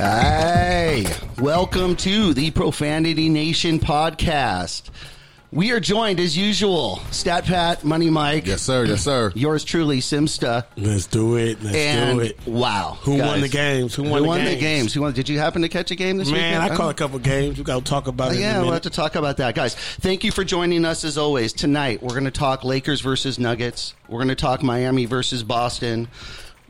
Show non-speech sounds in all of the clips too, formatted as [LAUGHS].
Hey, welcome to the Profanity Nation podcast. We are joined as usual, Stat Pat, Money Mike, Yes, sir. Yes, sir. [CLEARS THROAT] yours truly, Simsta, Let's do it. Let's and do it. wow, Who guys. won the games? Who won, Who won the, the games? games? Who won? Did you happen to catch a game this week? Man, weekend? I caught a couple games. We got to talk about it. in a yeah, we'll have to talk about that, guys. Thank you for joining us as always. Tonight, we're going to talk Lakers versus Nuggets. We're going to talk Miami versus Boston.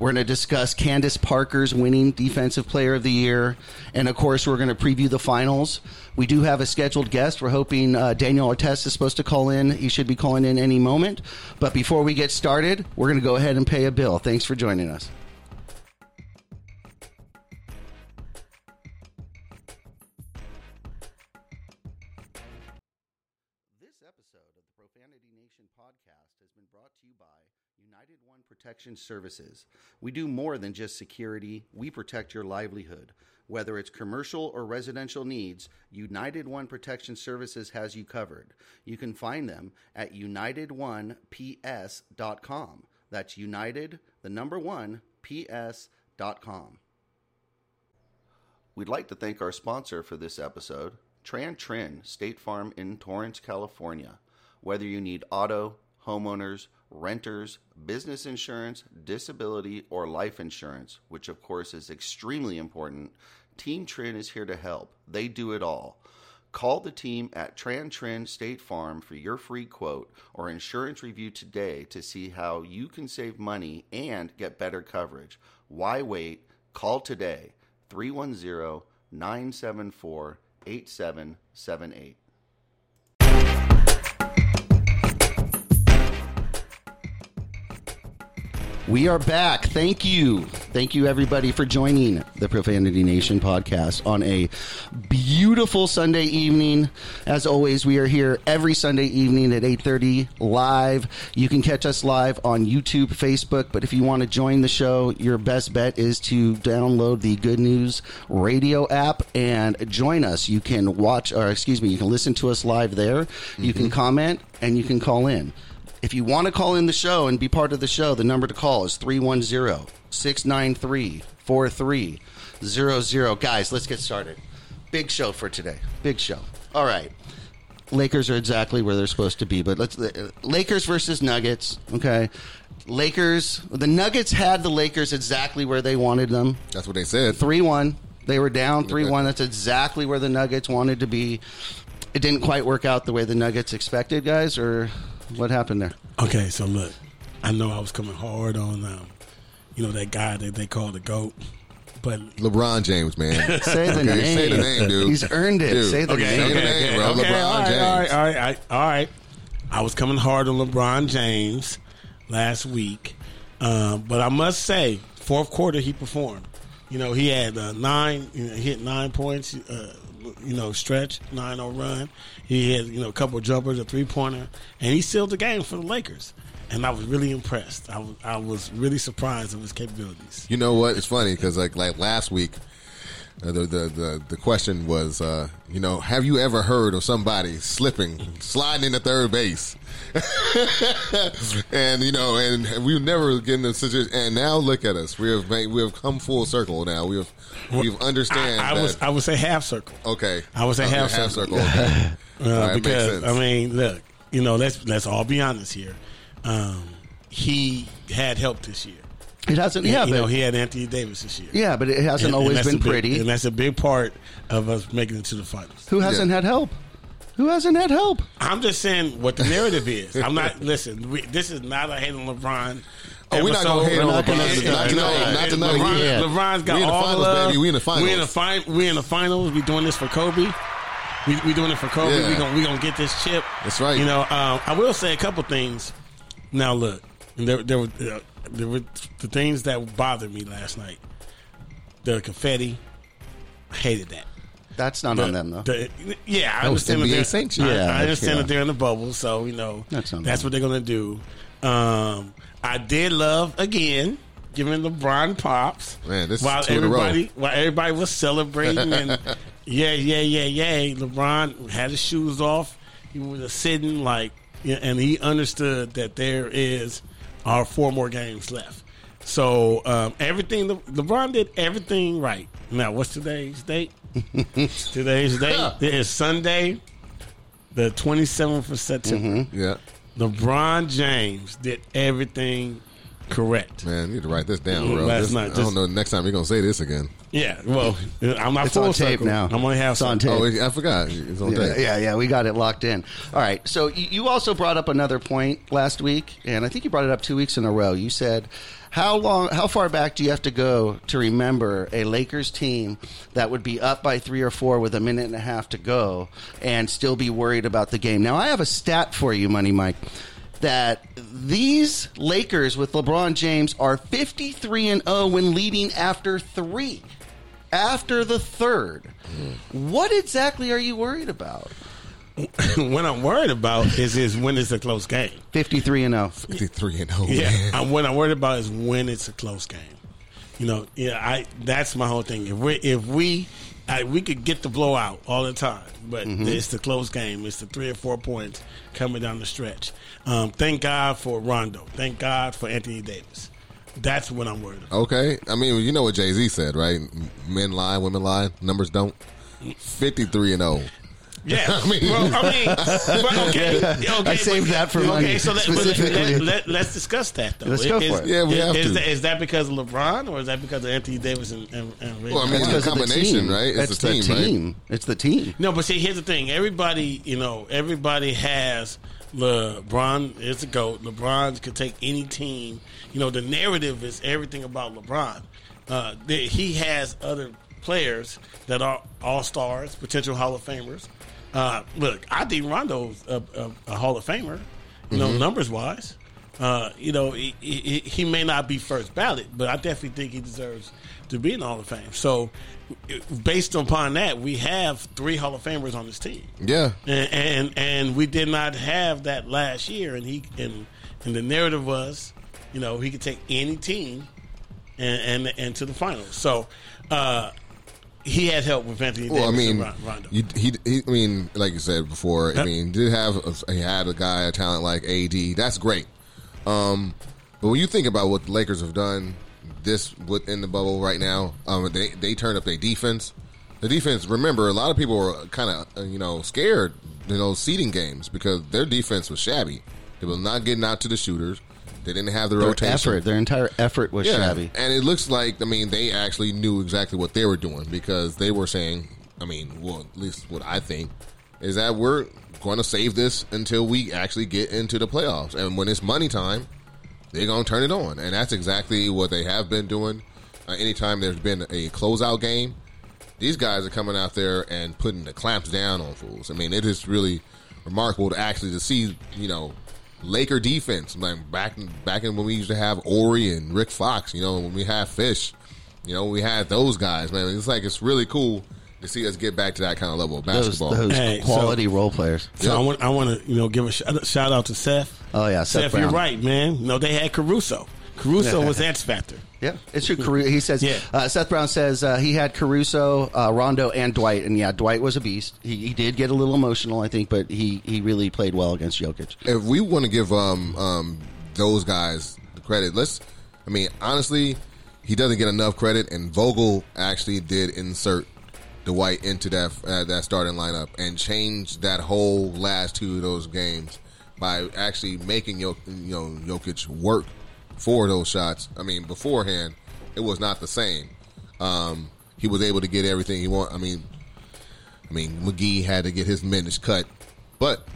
We're going to discuss Candace Parker's winning Defensive Player of the Year, and of course, we're going to preview the finals. We do have a scheduled guest. We're hoping uh, Daniel Artest is supposed to call in. He should be calling in any moment. But before we get started, we're going to go ahead and pay a bill. Thanks for joining us. This episode of the Profanity Nation podcast has been brought to you by United One Protection Services. We do more than just security, we protect your livelihood. Whether it's commercial or residential needs, United One Protection Services has you covered. You can find them at unitedOnePS.com. That's United, the number one, PS.com. We'd like to thank our sponsor for this episode, Tran Trin State Farm in Torrance, California. Whether you need auto, homeowners, renters, business insurance, disability, or life insurance, which of course is extremely important, Team Trin is here to help. They do it all. Call the team at Tran Trin State Farm for your free quote or insurance review today to see how you can save money and get better coverage. Why wait? Call today 310 974 8778. We are back. Thank you. Thank you, everybody, for joining the Profanity Nation podcast on a beautiful Sunday evening. As always, we are here every Sunday evening at 8.30 live. You can catch us live on YouTube, Facebook, but if you want to join the show, your best bet is to download the Good News Radio app and join us. You can watch, or excuse me, you can listen to us live there. You can mm-hmm. comment and you can call in. If you want to call in the show and be part of the show, the number to call is 310 693 4300. Guys, let's get started. Big show for today. Big show. All right. Lakers are exactly where they're supposed to be, but let's Lakers versus Nuggets, okay? Lakers, the Nuggets had the Lakers exactly where they wanted them. That's what they said. 3 1. They were down 3 1. That's exactly where the Nuggets wanted to be. It didn't quite work out the way the Nuggets expected, guys, or what happened there? Okay, so look, I know I was coming hard on, um, you know, that guy that they call the GOAT, but LeBron James, man. [LAUGHS] Say the Okay, name. Say the name, dude. He's earned it. Dude, Say the okay, Say name. the name, bro. okay, LeBron all right, James. all right, all right, all right. I was coming hard on LeBron James last week, um, but I must say, fourth quarter he performed. You know, he had uh, nine, you know, he hit nine points. Uh, you know, stretch nine zero run. He had you know a couple jumpers, a three pointer, and he sealed the game for the Lakers. And I was really impressed. I was, I was really surprised of his capabilities. You know what? It's funny because like like last week, the, the the the question was, uh, you know, have you ever heard of somebody slipping, sliding into third base? [LAUGHS] and you know, and we've never get in a situation. And now look at us. We have made, we have come full circle. Now we have we've understand. I, I that, was I would say half circle. okay. I would say Okay, half half circle. circle. Okay. [LAUGHS] Uh, right, because. I mean, look, you know, let's let's all be honest here. Um, he had help this year. It hasn't. Yeah, you know, he had Anthony Davis this year. yeah, but it hasn't And- and always that's been a big- pretty. and that's a big part of us making it to the finals. Who hasn't Yeah. had help? Who hasn't had help? I'm just saying what the narrative is. I'm not listen. We, this is not a hate on LeBron. Oh, we're not gonna hate on We're not gonna LeBron. do Not that. tonight. Not tonight. LeBron, Yeah. LeBron's got We in the all finals, love. baby. We in the finals. We in the finals. fi- We in the finals. We doing this for Kobe. We, we doing it for Kobe. Yeah. We gonna we gonna get this chip. That's right. You know, um, I will say a couple things. Now look, there there were uh, there were the things that bothered me last night. The confetti, hated that. That's not on them though. The- yeah, I That was understand. that NBA they're- sanctioned. Yeah, I that's- understand yeah. that they're in the bubble, so you know That's that's what they're going to do. Um, I did love again giving LeBron pops. Man, this is while two in a row. everybody while everybody was celebrating and [LAUGHS] yeah, yeah, yeah, yeah. LeBron had his shoes off. He was sitting like, and he understood that there is are four more games left. So um, everything Le- LeBron did everything right. Now, what's today's date? [LAUGHS] today's date is Sunday, the twenty seventh of September. Yeah. LeBron James did everything correct. Man, you need to write this down, bro. Last This- night, I just- don't know. Next time you're gonna say this again. Yeah, well, I'm not It's full on tape circle. now. I'm gonna have It's on some. tape. Oh, I forgot. It's on Yeah, tape. yeah, yeah, we got it locked in. All right. So you you also brought up another point last week, and I think you brought it up two weeks in a row. You said, "How long? How far back do you have to go to remember a Lakers team that would be up by three or four with a minute and a half to go and still be worried about the game?" Now, I have a stat for you, Money Mike. That these Lakers with LeBron James are 53 and 0 when leading after three. After the third. What exactly are you worried about? [LAUGHS] what I'm worried about is is when it's a close game. 53 and oh. 0. 53 and 0. Yeah, man. I'm, what I'm worried about is when it's a close game. You know, yeah, I that's my whole thing. If we if we I, we could get the blowout all the time, but Mm-hmm. it's the close game. It's the three or four points coming down the stretch. Um, thank God for Rondo. Thank God for Anthony Davis. That's what I'm worried about. Okay. I mean, you know what Jay Z said, right? Men lie, women lie, numbers don't. 53 and 0. Yeah, [LAUGHS] I mean- well, I mean, but [LAUGHS] okay, okay. I saved but- that for okay. money, So let, but specifically. let, let, us discuss that though. Let's go Is- for it. Yeah, we is, have is to. That, is that because of LeBron or is that because of Anthony Davis and and, and Ray Well, I mean, it's a Because the combination, right? It's It's a the team, right? It's the team. No, but see, here's the thing. Everybody, you know, everybody has LeBron is the GOAT. LeBron could take any team. You know, the narrative is everything about LeBron. Uh, he has other players that are all stars, potential Hall of Famers. Uh, look, I think Rondo's a, a, a Hall of Famer, you know, numbers wise. Uh, you know, he, he, he may not be first ballot, but I definitely think he deserves to be in the Hall of Fame. So, based upon that, we have three Hall of Famers on this team, Yeah. and and, and we did not have that last year. And he and and the narrative was, you know, he could take any team and and, and to the finals. So. Uh, he had help with Anthony Davis Well, I mean, Rondo. you, he, he, I mean, like you said before, I mean, did have a, he had a guy, a talent like AD. That's great. Um, but when you think about what the Lakers have done this within the bubble right now, um, they they turned up their defense. The defense. Remember, a lot of people were kind of uh, you know scared, you know, seeding games because their defense was shabby. They were not getting out to the shooters. They didn't have the Their rotation. effort, their entire effort was shabby. And it looks like, I mean, they actually knew exactly what they were doing because they were saying, I mean, well, at least what I think is that we're going to save this until we actually get into the playoffs. And when it's money time, they're going to turn it on. And that's exactly what they have been doing. Uh, anytime there's been a closeout game, these guys are coming out there and putting the clamps down on fools. I mean, it is really remarkable to actually to see, you know, Laker defense. Like back back in when we used to have Horry and Rick Fox, you know, when we had Fish, you know, we had those guys, man. It's like it's really cool to see us get back to that kind of level of basketball. those Hey, so- quality role players. So I want I want to you know give a shout, shout out to Seth. Oh, yeah, Seth Seth, you're right, man. No, they had Caruso. Caruso [LAUGHS] was X Factor. Yeah, it's true. Caru- he says. Yeah. Uh, Seth Brown says uh, he had Caruso, uh, Rondo, and Dwight, and yeah, Dwight was a beast. He, he did get a little emotional, I think, but he, he really played well against Jokic. if we want to give um um those guys the credit, let's. I mean, honestly, he doesn't get enough credit, and Vogel actually did insert Dwight into that uh, that starting lineup and changed that whole last two of those games by actually making Jok- you know Jokic work for those shots. I mean, beforehand, it was not the same. Um, he was able to get everything he want. I mean, I mean, McGee had to get his minutes cut, but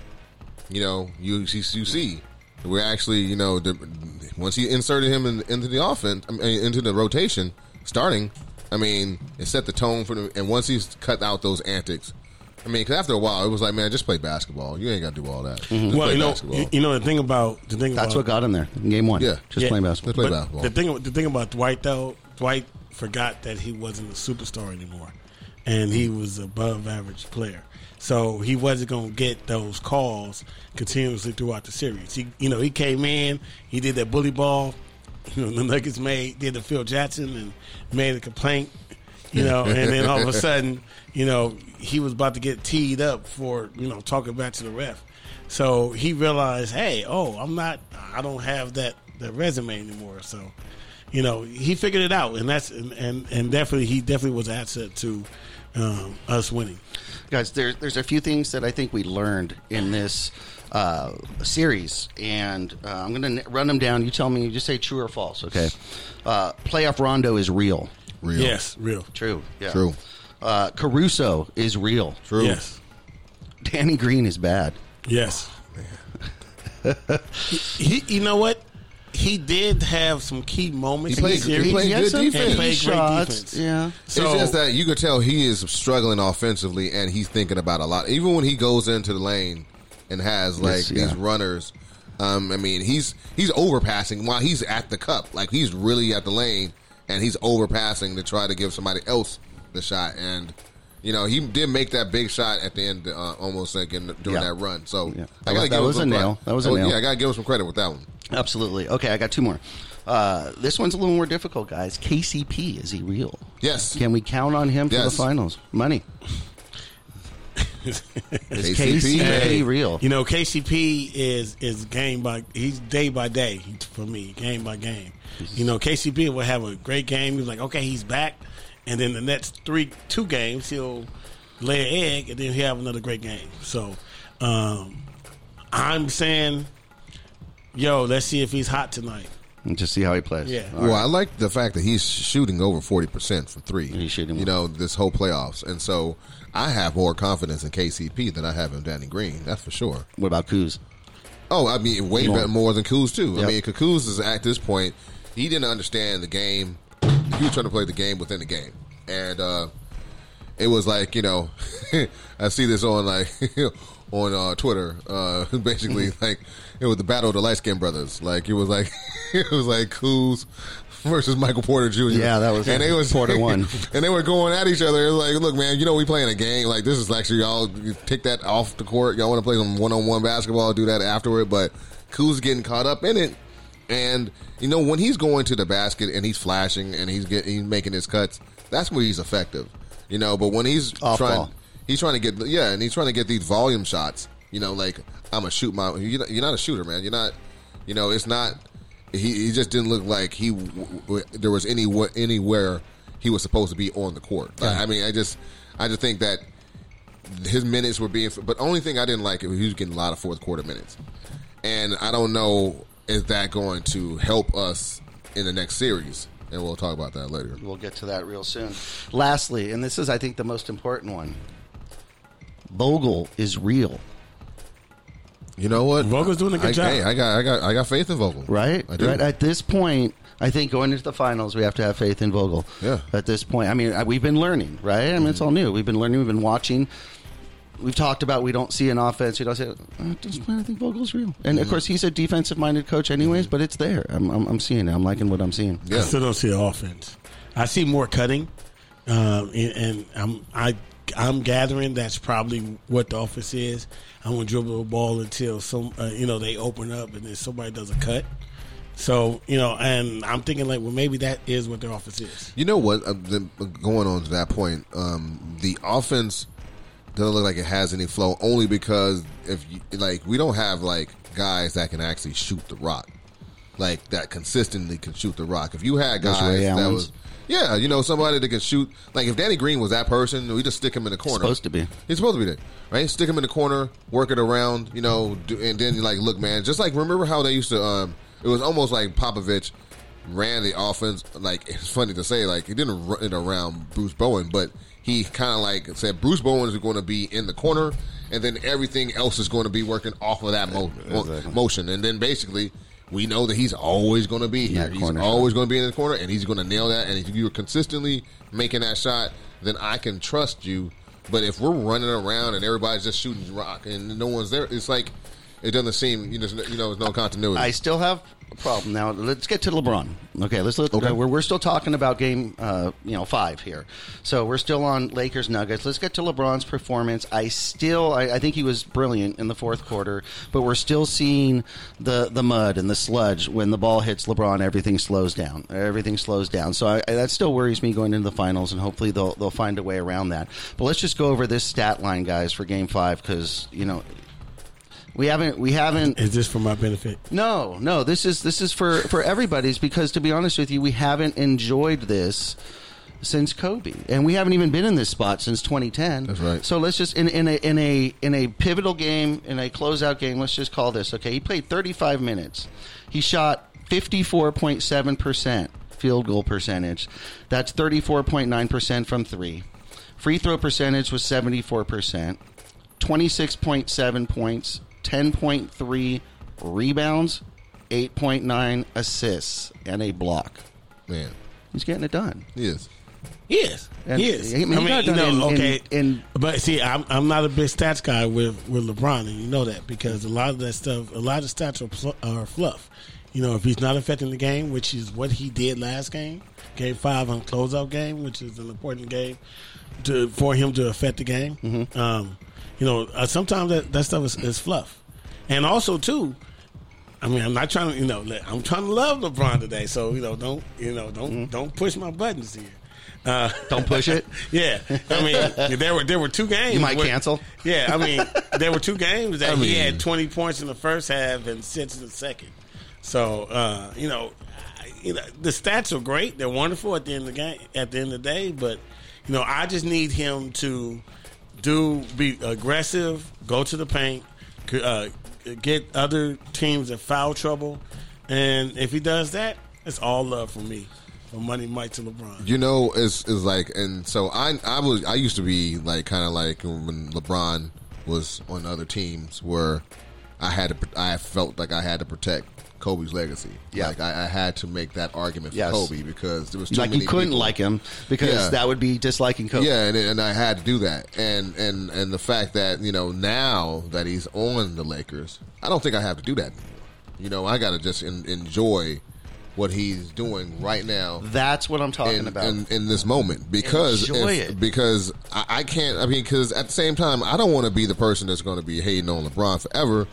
you know, you you, you see, we're actually, you know, the, once you inserted him in, into the offense, I mean, into the rotation, starting, I mean, it set the tone for the. And once he's cut out those antics, I mean, because after a while, it was like, man, just play basketball. You ain't got to do all that. Just Well, play you know, basketball. you, you know the thing about the thing That's about what got him there in game one. Yeah. just Yeah. playing basketball. Just play but basketball. The thing, the thing about Dwight though, Dwight forgot that he wasn't a superstar anymore. and he was above average player. So he wasn't going to get those calls continuously throughout the series. He, you know, he came in, he did that bully ball. [LAUGHS] You know, the Nuggets made did the Phil Jackson and made a complaint. You know, [LAUGHS] and then all of a sudden, you know, he was about to get teed up for you know talking back to the ref. So he realized, hey, oh, I'm not, I don't have that that resume anymore. So, you know, he figured it out, and that's and and, and definitely he definitely was an asset to um, us winning. guys there's there's a few things that i think we learned in this uh, series and uh, i'm gonna run them down you tell me you just say true or false okay uh, playoff rondo is real Real. Yes, real. true yeah True. uh, caruso is real True. Yes, danny green is bad yes. he, he, you know what? He did have some key moments. He played- in the series. he played had good some defense. And key played great shots. defense. yeah So it's just that you could tell he is struggling offensively, and he's thinking about a lot. Even when he goes into the lane and has like Yes, yeah. these runners, um, I mean, he's he's overpassing while he's at the cup. Like he's really at the lane, and he's overpassing to try to give somebody else the shot. And you know, he did make that big shot at the end, uh, almost like in, during Yeah. that run. So Yeah. I That was- gotta that give him was a some nail. credit. That was a Oh, nail. Yeah, I gotta give him some credit with that one. absolutely okay i got two more uh, this one's a little more difficult guys kcp is he real Yes, can we count on him for the finals money [LAUGHS] is KCP. kcp real You know, KCP is is game by he's day by day for me, game by game. You know, KCP will have a great game. He's like, okay, he's back, and then the next three two games he'll lay an egg, and then he'll have another great game. So, um, I'm saying, yo, let's see if he's hot tonight. and just see how he plays Yeah. All Well, right. I like the fact that he's shooting over forty percent from three. He's shooting you know, this whole playoffs, and so I have more confidence in KCP than I have in Danny Green. That's for sure. what about Kuz? Oh, I mean, way More. better more than Kuz too. Yep. I mean, Kuz is at this point, he didn't understand the game. He was trying to play the game within the game, and uh, it was like you know, [LAUGHS] I see this on like [LAUGHS] on uh, Twitter. Uh, [LAUGHS] basically, like it was the battle of the light skinned brothers. Like it was like it was like Kuz versus Michael Porter Jr. Yeah, that was and it. they was Porter won. and they were going at each other. It was like, look, man, you know we playing a game. Like this is actually y'all take that off the court. Y'all want to play some one on one basketball? Do that afterward. But Kuz getting caught up in it, and you know when he's going to the basket and he's flashing and he's getting he's making his cuts, that's where he's effective. You know, but when he's Off trying, ball. he's trying to get yeah, and he's trying to get these volume shots. You know, like I'm a shoot my. You're not, you're not a shooter, man. You're not. You know, it's not. He, he just didn't look like he w- w- there was any anywhere he was supposed to be on the court. Like, I mean, I just I just think that his minutes were being. But only thing I didn't like was he was getting a lot of fourth quarter minutes, and I don't know is that going to help us in the next series. And we'll talk about that later. We'll get to that real soon. Lastly, and this is, I think, the most important one. Vogel is real, You know what? Vogel's doing a good I, job. Hey, I got I got I got faith in Vogel. right? I do. Right at this point, I think going into the finals, we have to have faith in Vogel. Yeah. At this point, I mean, we've been learning, right? I mean, it's mm-hmm. all new. We've been learning. We've been watching. We've talked about we don't see an offense. We don't see. Uh, at I think Vogel's real, and of course, he's a defensive-minded coach, anyways. But it's there. I'm, I'm, I'm seeing it. I'm liking what I'm seeing. I still don't see the offense. I see more cutting, um, and, and I'm I I'm gathering that's probably what the offense is. I'm gonna dribble the ball until some uh, you know they open up and then somebody does a cut. So you know, and I'm thinking like, well, maybe that is what their offense is. You know what? Uh, going on to that point, um, the offense doesn't look like it has any flow. Only because if you, like we don't have like guys that can actually shoot the rock, like that consistently can shoot the rock. If you had guys Ray that Allens. was, yeah, you know, somebody that can shoot. Like if Danny Green was that person, we just stick him in the corner. Supposed to be. He's supposed to be there, right? Stick him in the corner, work it around, you know, do, and then like, look, man, just like remember how they used to. Um, it was almost like Popovich ran the offense. Like it's funny to say, like he didn't run it around Bruce Bowen, but he kind of like said Bruce Bowen is going to be in the corner, and then everything else is going to be working off of that mo- mo- motion, and then basically. We know that he's always going to be here. He's corner always going to be in the corner, and he's going to nail that. And if you're consistently making that shot, then I can trust you. But if we're running around and everybody's just shooting rock and no one's there, it's like It doesn't seem you just you know there's no continuity. I still have a problem now. Let's get to LeBron. Okay, let's look. Okay. Uh, we're, we're still talking about game, uh, you know, five here. So we're still on Lakers Nuggets. Let's get to LeBron's performance. I still, I, I think he was brilliant in the fourth quarter, but we're still seeing the the mud and the sludge when the ball hits LeBron. Everything slows down. Everything slows down. So I, I, that still worries me going into the finals, and hopefully they'll they'll find a way around that. But let's just go over this stat line, guys, for Game Five because you know. We haven't. We haven't. Is this for my benefit? No, no. This is this is for for everybody's because to be honest with you, we haven't enjoyed this since Kobe, and we haven't even been in this spot since 2010. That's right. So let's just in, in a in a in a pivotal game, in a closeout game, let's just call this. Okay, he played 35 minutes. He shot 54.7 percent field goal percentage. That's 34.9 percent from three. Free throw percentage was 74 percent. 26.7 points, 10.3 rebounds, 8.9 assists, and a block. Man, He's getting it done. Yes. Yes, And yes. he- I mean, he got it done in- in- okay. in- but see, I'm I'm not a big stats guy with with LeBron, and you know that because a lot of that stuff, a lot of stats are, pl- are fluff. You know, if he's not affecting the game, which is what he did last game, game five on closeout game, which is an important game to for him to affect the game. Mm-hmm. Um, you know, uh, sometimes that, that stuff is, is fluff, and also too. I mean, I'm not trying to, you know, I'm trying to love LeBron today, so you know, don't, you know, don't, Mm-hmm. don't push my buttons here. Uh, Don't push it. [LAUGHS] yeah, I mean, [LAUGHS] there were there were two games. You might where- cancel. Yeah, I mean, [LAUGHS] there were two games that I he had 20 points in the first half and six in the second. So, uh, you know, you know, the stats are great. They're wonderful at the end of the game. At the end of the day, but you know, I just need him to do be aggressive, go to the paint, uh, get other teams in foul trouble, and if he does that, it's all love for me, from Money Mike to LeBron. You know, it's is like, and so I I was I used to be like kind of like when LeBron was on other teams where I had to I felt like I had to protect Kobe's legacy. Yeah. like I, I had to make that argument for Yes. Kobe because there was too like many you couldn't people- like him because Yeah. that would be disliking Kobe. Yeah, and, and I had to do that, and and and the fact that you know now that he's on the Lakers, I don't think I have to do that. Anymore. You know, I got to just en- enjoy what he's doing right now That's what I'm talking in, about. in, in this moment because Enjoy if- it. because I, I can't. I mean, because at the same time, I don't want to be the person that's going to be hating on LeBron forever,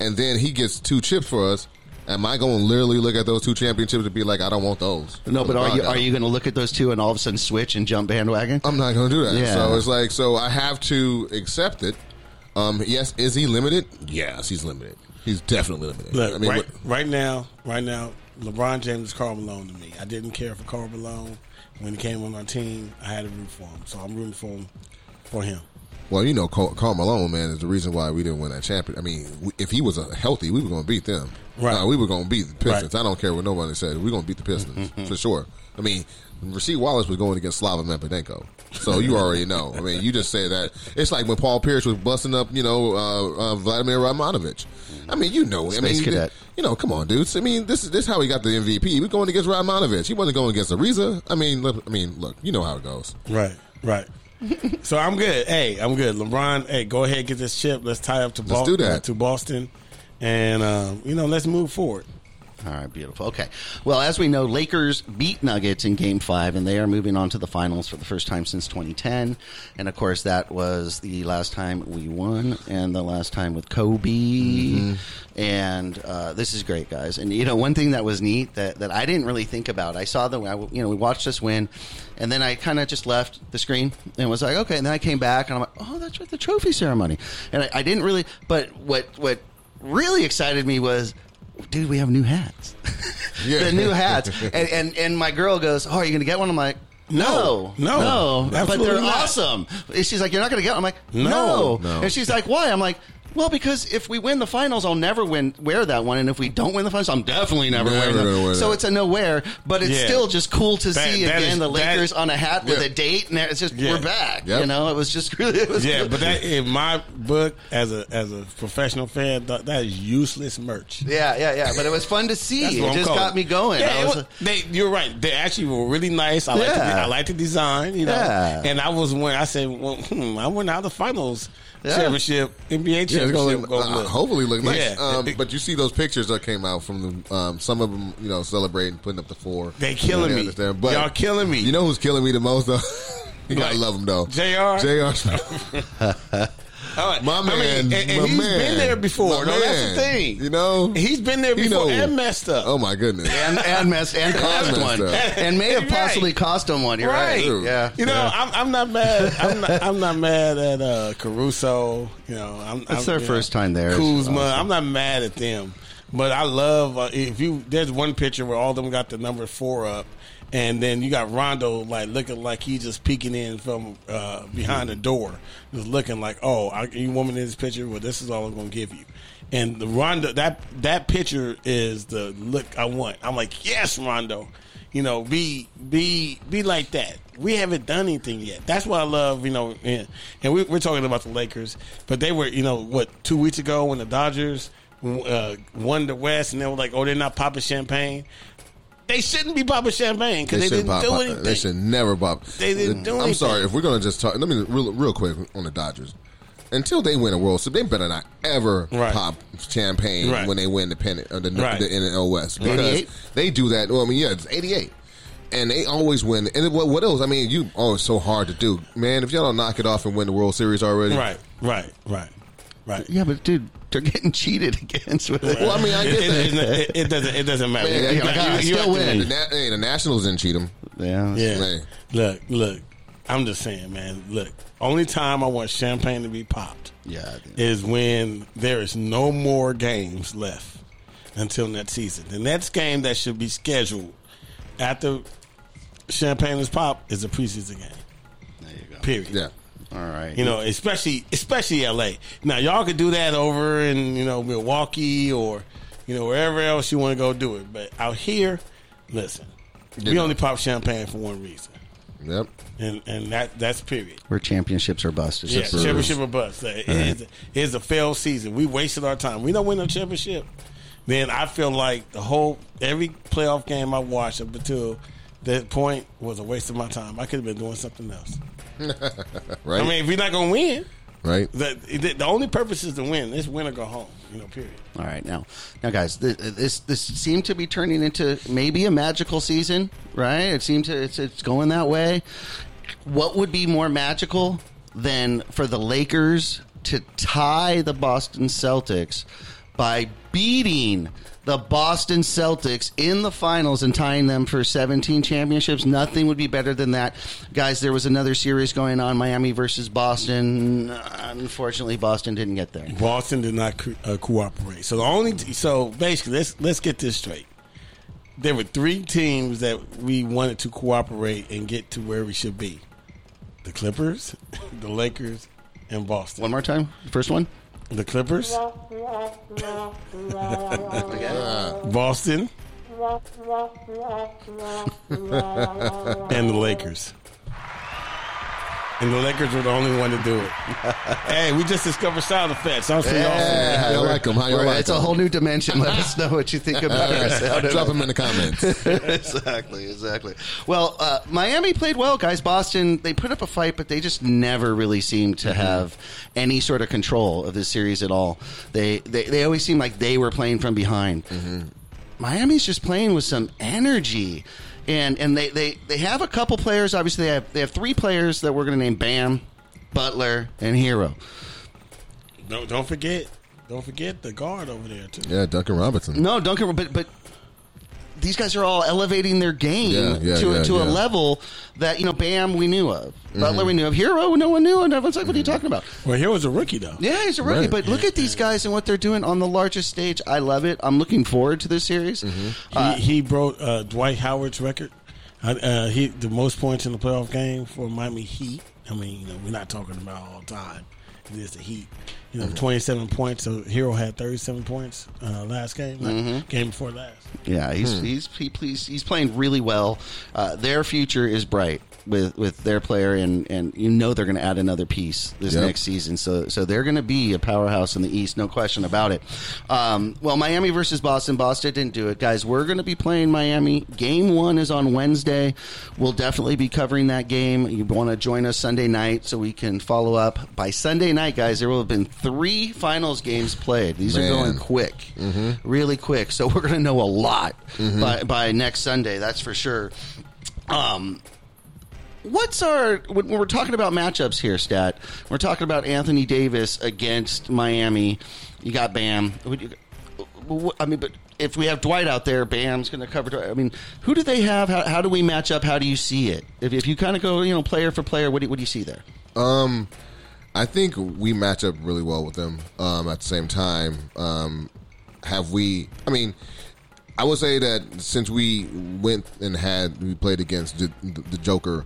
and then he gets two chips for us. Am I going to literally look at those two championships and be like, I don't want those? no, but are you are you going to look at those two and all of a sudden switch and jump bandwagon? I'm not going to do that. Yeah. So it's like, so I have to accept it. Um, yes, is he limited? Yes, he's limited. He's definitely limited. Look, I mean, right, what- right now, right now, LeBron James is Karl Malone to me. I didn't care for Karl Malone when he came on our team. I had to root for him, so I'm rooting for him. For him, well, you know, Karl Malone, man, is the reason why we didn't win that champion. I mean, if he was a healthy, we were going to beat them. Right. Uh, we were going to beat the Pistons. Right. I don't care what nobody said. We're going to beat the Pistons for sure. I mean, Rasheed Wallace was going against Slava Medvedenko, so you already know. I mean, you just say that. It's like when Paul Pierce was busting up, you know, uh, uh, Vladimir Radmanovich. I mean, you know, I Space mean, cadet. you know, come on, dudes. I mean, this is this is how he got the MVP. We're going against Radmanovich. He wasn't going against Ariza. I mean, look, I mean, look, you know how it goes. right, right. so I'm good. Hey, I'm good. LeBron, hey, go ahead get this chip. Let's tie up to Let's Boston, do that. to Boston, and um, you know, let's move forward. All right, beautiful. Okay. Well, as we know, Lakers beat Nuggets in Game Five, and they are moving on to the finals for the first time since 2010. And of course, that was the last time we won, and the last time with Kobe. And uh, this is great, guys. And you know, one thing that was neat that, that I didn't really think about. I saw the, you know, we watched us win, and then I kind of just left the screen and was like, okay. And then I came back, and I'm like, oh, that's right, the trophy ceremony. And I, I didn't really, but what what really excited me was dude, we have new hats. Yeah. [LAUGHS] the new hats. [LAUGHS] And, and and my girl goes, Oh, are you gonna get one? I'm like, no, No. no, but they're not. awesome. And she's like, you're not going to get. One. I'm like, No. no. No. and she's like, why? I'm like, well, because if we win the finals, I'll never win wear that one, and if we don't win the finals, I'm definitely never, Never wearing gonna that. wear So that. it's a no wear, but it's Yeah. still just cool to That- see that again is- the that- Lakers on a hat with Yeah. a date, and it's just Yeah. we're back. Yep. You know, it was just [LAUGHS] really, it was Yeah, good. but that in my book, as a as a professional fan, that, that is useless merch. yeah, yeah, yeah. But it was fun to see. That's what It I'm just calling got me going. Yeah, I was, was- they, you're right. They actually were really nice. I like the, I like the design, you know. Yeah. And I was when I said, well, hmm, I went out of the finals Yeah. championship, NBA championship. look, gonna uh, look. hopefully look nice. Yeah. Um, but you see those pictures that came out from the um, some of them, you know, celebrating, putting up the four. They killing You me. But Y'all killing me. You know who's killing me the most though? [LAUGHS] you gotta Like, love him though. JR? Jr. [LAUGHS] All right. My I man, mean, and, and my he's man, been there before. My No, that's the thing. You know, He's been there He before know. and messed up. Oh my goodness. and and messed and cost messed one, and may have Right. possibly cost him one. You're right. Right. Yeah. You know, Yeah. I'm, I'm not mad. I'm not, I'm not mad at uh, Caruso. You know, I'm, It's I'm, their you first know, time there. Kuzma. awesome. I'm not mad at them, but I love uh, if you. There's one picture where all of them got the number four up, and then you got Rondo like looking like he's just peeking in from uh, behind the door, just looking like, oh, I, you woman in this picture? Well, this is all I'm going to give you. And the Rondo that that picture is the look I want. I'm like, yes, Rondo. You know, be be be like that. We haven't done anything yet. That's what I love. You know, and, and we, we're talking about the Lakers, but they were, you know, what two weeks ago when the Dodgers uh, won the West, and they were like, oh, they're not popping champagne. They shouldn't be popping champagne because they, shouldn't didn't pop- do anything. They should never pop. They didn't do I'm anything. sorry if we're gonna just talk. Let me real, real quick on the Dodgers. Until they win a World Series, they better not ever Right. pop champagne Right. when they win the pennant, uh, the, Right. the NL West. Because 88? they do that. Well, I mean, yeah, it's 88. And they always win. And what, what else? I mean, you oh, it's so hard to do, man. If y'all don't knock it off and win the World Series already, Right, right, right, right. Yeah, but dude, they're getting cheated against with it. Well, I mean, I It, get it, that. it, it doesn't. It doesn't matter. Man, You you got- you- you still win. The, Na- hey, the Nationals didn't cheat them. yeah. Yeah. Man. Look, look. I'm just saying, man. Look, only time I want champagne to be popped Yeah. is when there is no more games left until next season. The next game that should be scheduled after champagne is popped is a preseason game. There you go. Period. Yeah. All right. You know, especially especially LA. Now y'all could do that over in you know Milwaukee or you know wherever else you want to go do it. But out here, listen, we only pop champagne for one reason, Yep. and and that that's period. where championships are busted. Yeah, just- championship or bust. It is it's a failed season. We wasted our time. We don't win a championship. Then I feel like the whole every playoff game I watched up until that point was a waste of my time. I could have been doing something else. Right. I mean, if you're not going to win, right. the, the the only purpose is to win. It's win or go home. You know, period. All right, now, now, guys, this, this this seemed to be turning into maybe a magical season, right? It seemed to it's it's going that way. What would be more magical than for the Lakers to tie the Boston Celtics by beating the Boston Celtics in the finals and tying them for 17 championships? Nothing would be better than that, guys. There was another series going on, Miami versus Boston. Unfortunately, Boston didn't get there. Boston did not co- uh, cooperate. So the only t- so basically let's let's get this straight. There were three teams that we wanted to cooperate and get to where we should be: the Clippers, [LAUGHS] the Lakers, and Boston. One more time, first one. The Clippers, [LAUGHS] Boston, [LAUGHS] and the Lakers. And the Lakers were the only one to do it. [LAUGHS] hey, we just discovered sound effects. I'm pretty Hey, how you like them? How you like it's them? a whole new dimension. Let us know what you think about our sound. Drop them in the comments. [LAUGHS] exactly, exactly. Well, uh, Miami played well, guys. Boston, they put up a fight, but they just never really seemed to have any sort of control of this series at all. They they, they always seemed like they were playing from behind. Miami's just playing with some energy. And and they, they, they have a couple players. Obviously, they have they have three players that we're going to name Bam, Butler, and Herro. Don't don't forget, don't forget the guard over there too. Yeah, Duncan Robinson. No, Duncan, but but these guys are all elevating their game Yeah, yeah, to yeah, to a level that you know, Bam we knew of, Mm-hmm. Butler we knew of, Herro no one knew, and everyone's like, "What are you talking about?" Well, here was a rookie though. Yeah, he's a rookie, Right. but look at these guys and what they're doing on the largest stage. I love it. I'm looking forward to this series. Mm-hmm. he, he broke uh, Dwight Howard's record. Uh, uh, he the most points in the playoff game for Miami Heat. I mean, you know, we're not talking about all time. It is the Heat. You know, Mm-hmm. 27 points. So Herro had 37 points uh, last game. like, Mm-hmm. Game before last. Yeah, he's Hmm. he's he, he's he's playing really well. Uh, their future is bright. With with their player, and and you know they're going to add another piece this Yep. next season. So so they're going to be a powerhouse in the East, no question about it. Um, well, Miami versus Boston. Boston didn't do it, guys. We're going to be playing Miami. Game one is on Wednesday. We'll definitely be covering that game. You want to join us Sunday night so we can follow up by Sunday night, guys. There will have been three finals games played. These are going quick, really quick. So we're going to know a lot by by next Sunday. That's for sure. Um, what's our when we're talking about matchups here, Stat? We're talking about Anthony Davis against Miami. You got Bam. I mean, but if we have Dwight out there, Bam's going to cover. Dwight. I mean, who do they have? How, how do we match up? How do you see it? If, if you kind of go, you know, player for player, what do, what do you see there? Um, I think we match up really well with them. Um, at the same time, um, have we? I mean, I would say that since we went and had we played against the, the Joker,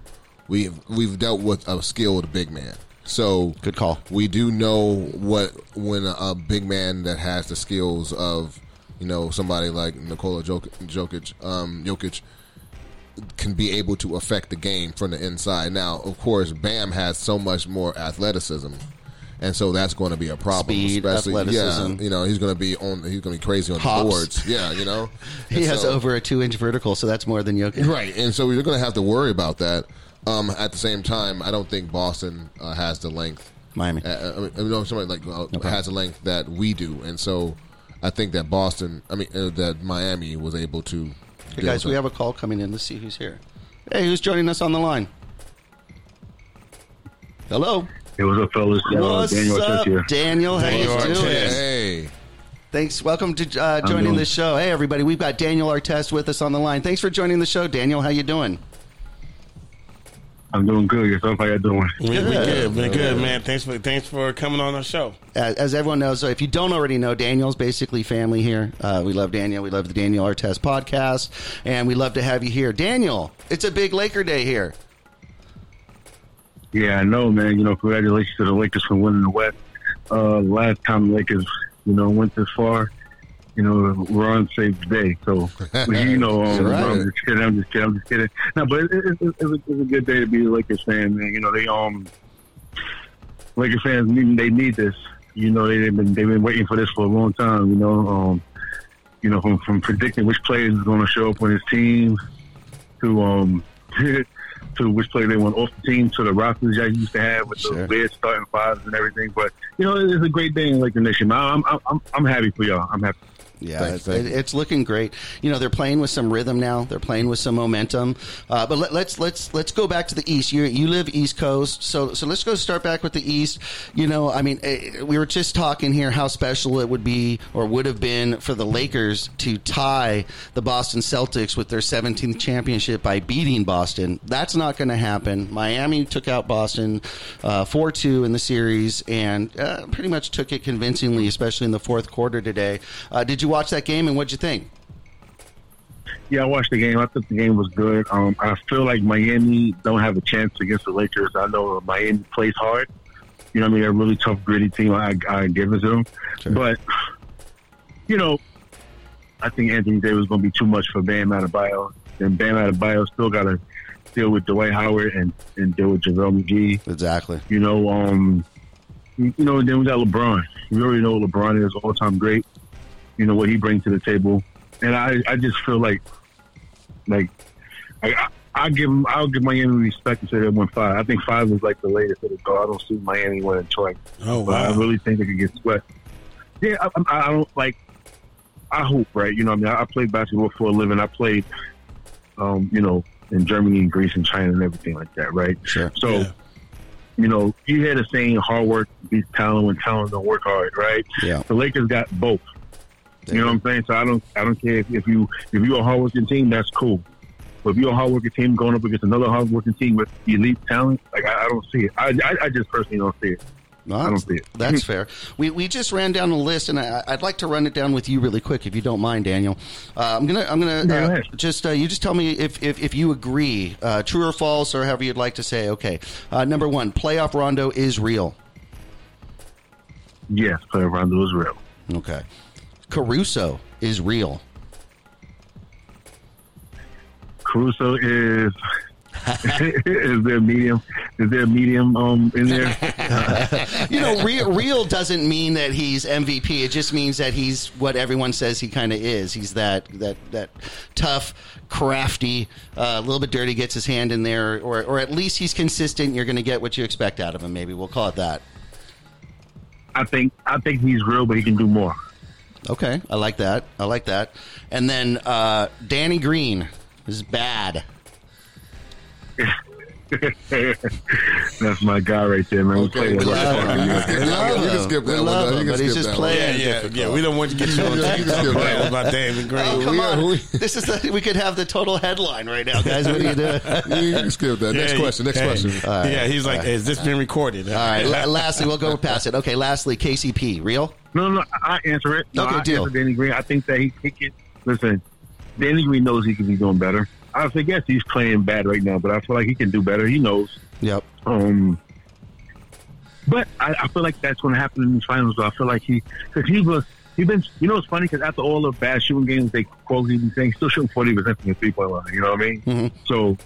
we've we've dealt with a skilled big man. So Good call. We do know what when a, a big man that has the skills of you know somebody like Nikola Jok- Jokic, um, Jokic can be able to affect the game from the inside. Now, of course, Bam has so much more athleticism. And so that's going to be a problem, Speed, especially athleticism. yeah. You know, he's going to be on. He's going to be crazy on Hops. the boards. Yeah, you know, [LAUGHS] He And has so- over a two inch vertical, so that's more than Jokic. Right, and so you're going to have to worry about that. Um, at the same time, I don't think Boston uh, has the length. Miami. Uh, I mean, I mean, somebody like uh, has the length that we do, and so I think that Boston, I mean, uh, that Miami was able to. Hey guys, we have a call coming in. Let's see who's here. Hey, who's joining us on the line? Hello. Hey, what's up, fellas? What's Daniel up, Artest here. Daniel? How you doing? Hey, Thanks. Welcome to uh, joining the show. Hey, everybody. We've got Daniel Artest with us on the line. Thanks for joining the show, Daniel. How you doing? I'm doing good. Yourself, how you doing? We, we good, we good, man. Thanks for thanks for coming on our show. As, as everyone knows, so if you don't already know, Daniel's basically family here. Uh, we love Daniel. We love the Daniel Artest podcast, and we love to have you here. Daniel, it's a big Laker day here. Yeah, I know, man. You know, congratulations to the Lakers for winning the West. Uh, last time the Lakers, you know, went this far, you know, we're on the day. So, [LAUGHS] you know, um, Right. I'm just kidding. I'm just kidding. I'm just kidding. No, but it, it, it, it's, a, good day to be a Lakers fan, man. You know, they um, Lakers fans need they need this. You know, they, they've been they've been waiting for this for a long time. You know, um, you know, from from predicting which players is going to show up on his team to um [LAUGHS] to which player they want off the team to the rosters y'all used to have with Sure. the weird starting fives and everything. But you know, it's a great day in Laker Nation. I'm I'm I'm, I'm happy for y'all. I'm happy. Yeah, Thanks, it, it's looking great. You know, they're playing with some rhythm now. They're playing with some momentum. Uh, but let, let's let's let's go back to the East. You you live East Coast, so so let's go start back with the East. You know, I mean, eh, we were just talking here how special it would be or would have been for the Lakers to tie the Boston Celtics with their 17th championship by beating Boston. That's not going to happen. Miami took out Boston four two in the series and uh, pretty much took it convincingly, especially in the fourth quarter today. Uh, did you watch that game and what'd you think? Yeah, I watched the game. I thought the game was good. Um, I feel like Miami don't have a chance against the Lakers. I know Miami plays hard. You know, what I mean, they're a really tough, gritty team. I, I give it to them, but you know, I think Anthony Davis is going to be too much for Bam Adebayo, and Bam Adebayo still got to deal with Dwight Howard and and deal with JaVale McGee. Exactly. You know, um, you know, then we got LeBron. We already know LeBron is all time great. You know what he brings to the table, and I, I just feel like, like, I, I, give him, I'll give Miami respect and say they won five. I think five is like the latest that it go. I don't see Miami winning twice, Oh but I really think they could get swept. Yeah, I, I, I don't like. I hope, right? You know, I mean, I, I played basketball for a living. I played, um, you know, in Germany and Greece and China and everything like that, right? Sure. So, Yeah. you know, you hear the saying hard work beats talent when talent don't work hard, right? Yeah. The Lakers got both. You know what I'm saying? So I don't I don't care if, if you if you're a hardworking team, that's cool. But if you're a hardworking team going up against another hardworking team with elite talent, like I, I don't see it. I, I I just personally don't see it. No, I don't see it. that's [LAUGHS] fair. We, we just ran down a list, and I, I'd like to run it down with you really quick, if you don't mind, Daniel. Uh, I'm gonna I'm gonna Yeah, go uh, ahead. just uh, you just tell me if, if, if you agree, uh, true or false, or however you'd like to say. Okay, uh, number one, playoff Rondo is real. Yes, playoff Rondo is real. Okay, Caruso is real. Caruso is [LAUGHS] is there medium? Is there medium um in there? [LAUGHS] you know, real, real doesn't mean that he's MVP. It just means that he's what everyone says he kind of is. He's that that that tough, crafty, uh, a little bit dirty, gets his hand in there, or or at least he's consistent. You're going to get what you expect out of him. Maybe we'll call it that. I think I think he's real, but he can do more. Okay, I like that. I like that. And then uh, Danny Green is bad. [LAUGHS] That's my guy right there, man. We Okay, play we a lot. love him. You can skip- you skip We that love one. him, but he's just that playing. one. Yeah, yeah, yeah. We don't want to get you on You can skip TikTok that. about David Green. Oh, come we- on. we- this is the, we could have the total headline right now, guys. What are you doing? [LAUGHS] You can skip that. Next Yeah, question. Next hey, question. Yeah, he's like, has this been recorded? All right. lastly, we'll go past it. Okay. Lastly, KCP. Real? No, no, I I answer it. No, Okay, I deal. Danny Green. I think that he, he can. Listen, Danny Green knows he can be doing better. I yes, he's playing bad right now, but I feel like he can do better. He knows. Yep. Um, but I, I feel like that's going to happen in these finals. Though. I feel like he, because he was, he been, you know, it's funny because after all the bad shooting games they quote he was saying, he's still shooting forty percent from the three point line. You know what I mean? Mhm. So,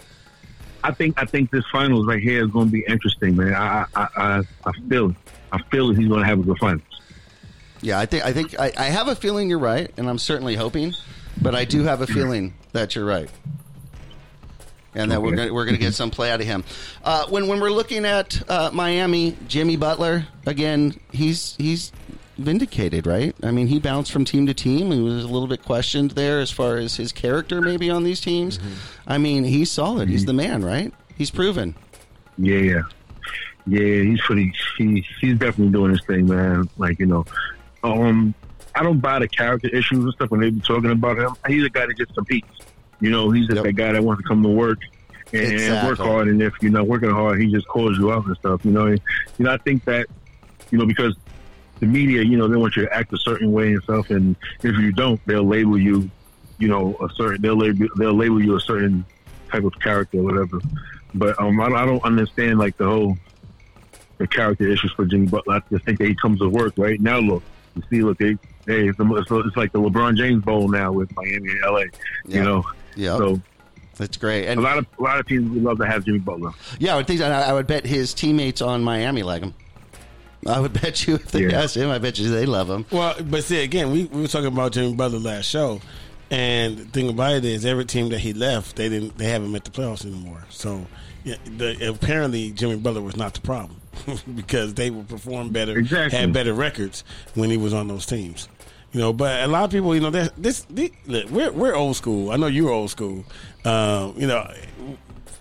I think I think this finals right here is going to be interesting, man. I I I, I feel it. I feel he's going to have a good finals. Yeah, I think I think I, I have a feeling you're right, and I'm certainly hoping, but I do have a feeling that you're right, and that we're gonna, we're going to get some play out of him. Uh, when when we're looking at uh, Miami, Jimmy Butler again, he's he's vindicated, right? I mean, he bounced from team to team. He was a little bit questioned there as far as his character, maybe on these teams. I mean, he's solid. He's the man, right? He's proven. Yeah, yeah, yeah. He's pretty. He, he's definitely doing his thing, man. Like you know, um, I don't buy the character issues and stuff when they be talking about him. He's a guy that just competes. You know, he's just Yep. that guy that wants to come to work and, and work hard. And if you're not working hard, he just calls you out and stuff. You know, and, you know. I think that you know because the media, you know, they want you to act a certain way and stuff, and if you don't, they'll label you. You know, a certain they'll label they'll label you a certain type of character or whatever. But um, I, don't- I don't understand like the whole the character issues for Jimmy Butler. I just think that he comes to work right now. Look, you see, look, they, hey, it's, it's, it's like the LeBron James Bowl now with Miami and LA. Yeah. You know, Yeah, so that's great. And a And lot of a lot of teams would love to have Jimmy Butler. Yeah, I would think. I I would bet his teammates on Miami like him. I would bet you if they Yeah. asked him, I bet you they love him. Well, but see, again, we, we were talking about Jimmy Butler last show, and the thing about it is, every team that he left, they didn't, they haven't met the playoffs anymore. So, yeah, the, apparently, Jimmy Butler was not the problem [LAUGHS] because they would perform better, Exactly. had better records when he was on those teams. You know, but a lot of people, you know, that this, look, we're we're old school. I know you're old school. Um, you know,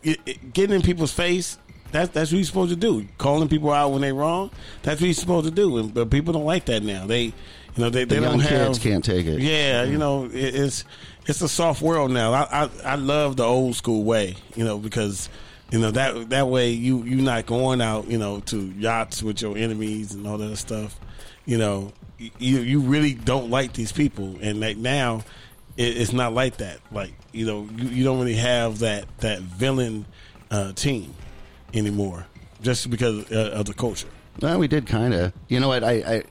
it, it, getting in people's face. That's that's what you're supposed to do. Calling people out when they're wrong. That's what you're supposed to do. And, but people don't like that now. They, you know, they, they The young don't have kids can't take it. Yeah, you know, it, it's it's a soft world now. I, I I love the old school way. You know, because you know that that way you you not going out you know to yachts with your enemies and all that stuff. You know, you you really don't like these people, and like now, it, it's not like that. Like you know, you, you don't really have that that villain uh, team anymore, just because uh, of the culture. Well, we did kind of. You know what? I, I,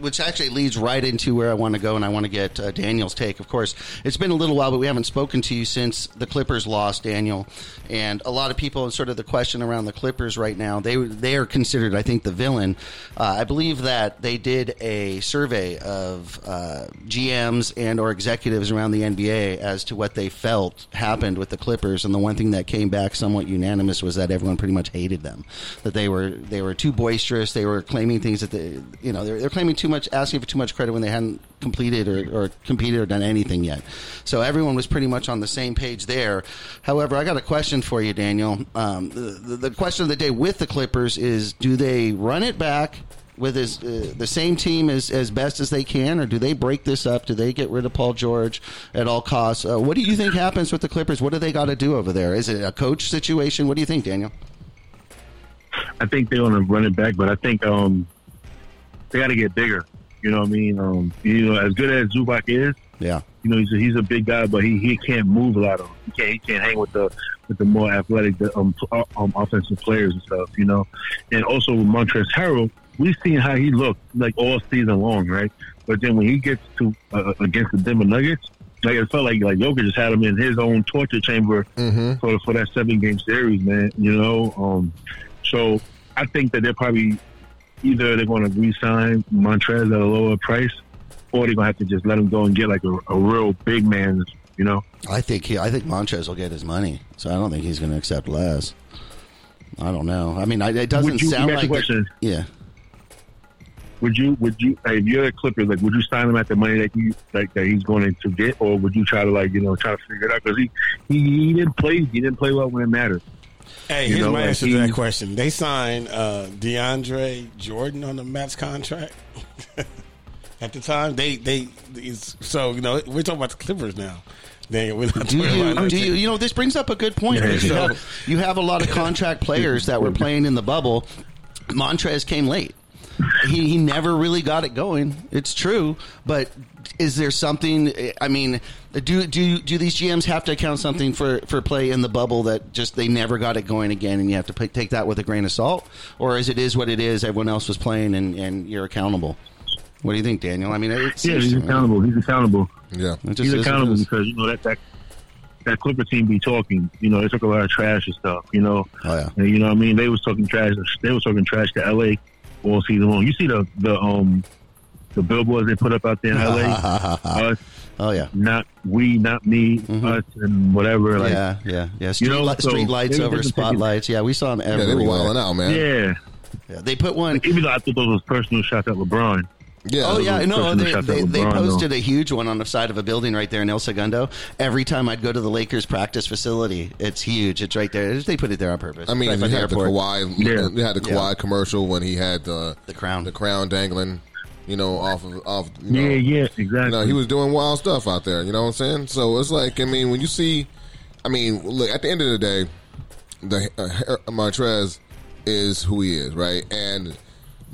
which actually leads right into where I want to go, and I want to get uh, Daniel's take. Of course, it's been a little while, but we haven't spoken to you since the Clippers lost, Daniel. And a lot of people, sort of the question around the Clippers right now, they they are considered, I think, the villain. Uh, I believe that they did a survey of uh, GMs and or executives around the NBA as to what they felt happened with the Clippers, and the one thing that came back somewhat unanimous was that everyone pretty much hated them. That they were they were too boisterous. They were claiming things that they you know they're, they're claiming too much, asking for too much credit when they hadn't completed or, or competed or done anything yet. So everyone was pretty much on the same page there. However, I got a question for you, Daniel. Um, the, the, the question of the day with the Clippers is: Do they run it back? With his, uh, the same team as, as best as they can, or do they break this up? Do they get rid of Paul George at all costs? Uh, what do you think happens with the Clippers? What do they got to do over there? Is it a coach situation? What do you think, Daniel? I think they're going to run it back, but I think um, they got to get bigger. You know what I mean? Um, you know, as good as Zubac is, Yeah, you know, he's a, he's a big guy, but he, he can't move a lot of. He can't he can't hang with the with the more athletic um, um offensive players and stuff. You know, and also with Montrezl Harrell, we've seen how he looked like all season long, right? But then when he gets to uh, against the Denver Nuggets, like it felt like like Jokic just had him in his own torture chamber for for that seven game series, man. You know, um, so I think that they're probably either they're going to re-sign Montrez at a lower price, or they're going to have to just let him go and get like a, a real big man. You know, I think he, I think Montrez will get his money, so I don't think he's going to accept less. I don't know. I mean, I, it doesn't you- sound like. question. yeah. would you would you if you're a Clipper, like would you sign him at the money that you like that he's going to get, or would you try to like you know try to figure it out because he, he he didn't play he didn't play well when it mattered. Hey, You here's know, my answer to that question. They signed uh, DeAndre Jordan on the Mets contract [LAUGHS] at the time. They they so you know we're talking about the Clippers now. They, we're not Do you, do you, you know, this brings up a good point. because you, So- have, you have a lot of contract players that were playing in the bubble. Montrez came late. He, he never really got it going. It's true, but is there something? I mean, do do do these GMs have to account something for, for play in the bubble that just they never got it going again, and you have to pay, take that with a grain of salt, or is it is what it is? Everyone else was playing, and, and you're accountable. What do you think, Daniel? I mean, it Yeah, he's accountable. He's accountable. Yeah. just He's is what it accountable is. because you know that that that Clipper team be talking. You know, they took a lot of trash and stuff. You know, Oh, yeah. and, you know what I mean. They was talking trash. They was talking trash to L.A. all season long. You see the the um the billboards they put up out there in L.A. [LAUGHS] us, Oh yeah. not we, not me, us, and whatever. Like, yeah, yeah, yeah. Street, know, li- so street lights over they can take it- spotlights. Yeah, we saw them Yeah, they were wilding out, man. yeah. Yeah, they put one. Even though I thought those was personal shots at LeBron. Yeah. Oh yeah, no, they, they, they posted a huge one on the side of a building right there in El Segundo. Every time I'd go to the Lakers practice facility, it's huge. It's right there. They put it there on purpose. I mean, right you by the had had the Kawhi, Yeah. you had the Yeah. Kawhi commercial when he had the The crown. the crown dangling, you know, off of off. You know, Yeah, yeah, exactly. You know, he was doing wild stuff out there. You know what I'm saying? So it's like, I mean, when you see, I mean, look at the end of the day, the uh, Montrez is who he is, right? And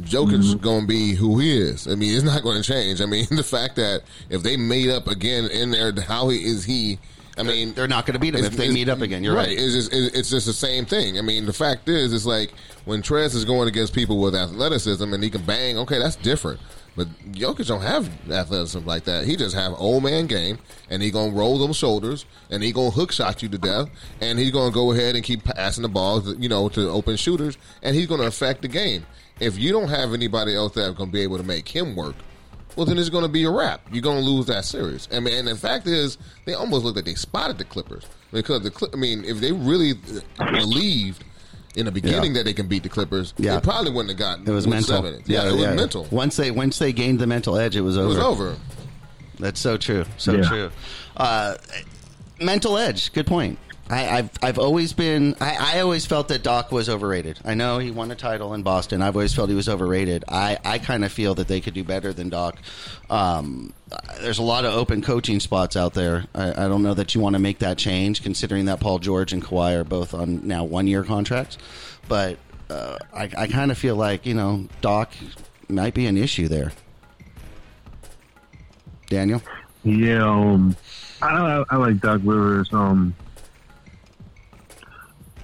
Jokic Mm-hmm. going to be who he is. I mean, it's not going to change. I mean, [LAUGHS] the fact that if they made up again in there, how he is he? I mean, They're not going to beat him if they meet up again. You're right. It's just, it's just the same thing. I mean, the fact is, it's like when Trez is going against people with athleticism and he can bang. Okay, that's different. But Jokic don't have athleticism like that. He just have old man game, and he gonna roll them shoulders, and he gonna hook shot you to death, and he's gonna go ahead and keep passing the ball, you know, to open shooters, and he's gonna affect the game. If you don't have anybody else that's gonna be able to make him work, well, then it's going to be a wrap. You're going to lose that series. I mean, and the fact is, they almost looked like they spotted the Clippers because the Cli- I mean, if they really believed in the beginning Yeah. that they can beat the Clippers, Yeah. they probably wouldn't have gotten It was mental. seven. Yeah, it was mental. Once they once they gained the mental edge, it was over. It was over. That's so true. So Yeah. true. Uh, mental edge. Good point. I, I've I've always been. I, I always felt that Doc was overrated. I know he won a title in Boston. I've always felt he was overrated. I, I kind of feel that they could do better than Doc. Um, there's a lot of open coaching spots out there. I, I don't know that you want to make that change, considering that Paul George and Kawhi are both on now one year contracts. But uh, I, I kind of feel like you know Doc might be an issue there. Daniel. Yeah, um, I, I, I like Doc Rivers. Um,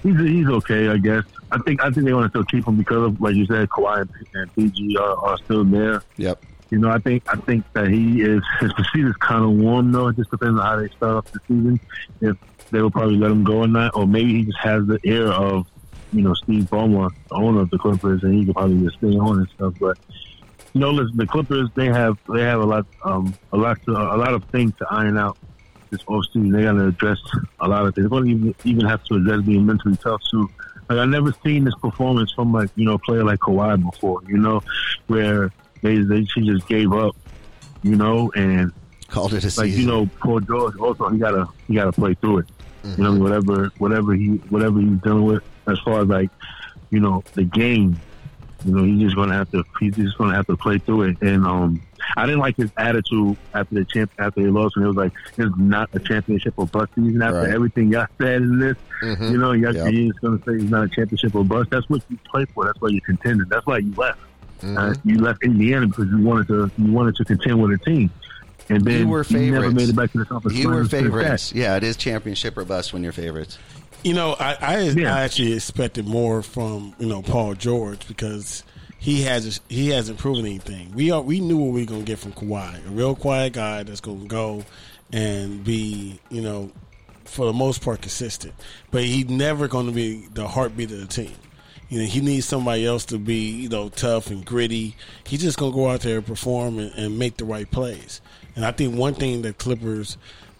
he's he's okay, I guess. I think I think they want to still keep him because of, like you said, Kawhi and, and PG are, are still there. Yep. You know, I think I think that he is his seat is kind of warm though. It just depends on how they start off the season. If they will probably let him go or not, or maybe he just has the air of you know Steve Ballmer, the owner of the Clippers, and he could probably just stay on and stuff. But you know, listen, the Clippers they have they have a lot um a lot to, a lot of things to iron out this offseason. They got to address a lot of things. They're going to even even have to address being mentally tough too. Like I never seen this performance from like you know a player like Kawhi before. You know, where they they she just gave up. You know, and Called it a season. like you know, Paul George also he gotta he gotta play through it. You know, whatever whatever he whatever he's dealing with as far as like you know the game. You know, he's just gonna have to he's just gonna have to play through it. And um, I didn't like his attitude after the champ after they lost, and it was like it's not a championship or bust season. After Right. everything y'all said in this, you know, y'all Yep. he's gonna say it's not a championship or bust. That's what you play for. That's why you contended. That's why you left. Uh, you left Indiana because you wanted to you wanted to contend with a team. And then you were you never favorites. made it back to the conference You were finals since that. favorites. Yeah, it is championship or bust when you're favorites. You know, I I, Yeah. I actually expected more from you know Paul George because he has he hasn't proven anything. We are we knew what we were gonna get from Kawhi, a real quiet guy that's gonna go and be, you know, for the most part consistent. But he's never to be the heartbeat of the team. You know, he needs somebody else to be, you know, tough and gritty. He's just to go out there and perform and, and make the right plays. And I think one thing that Clippers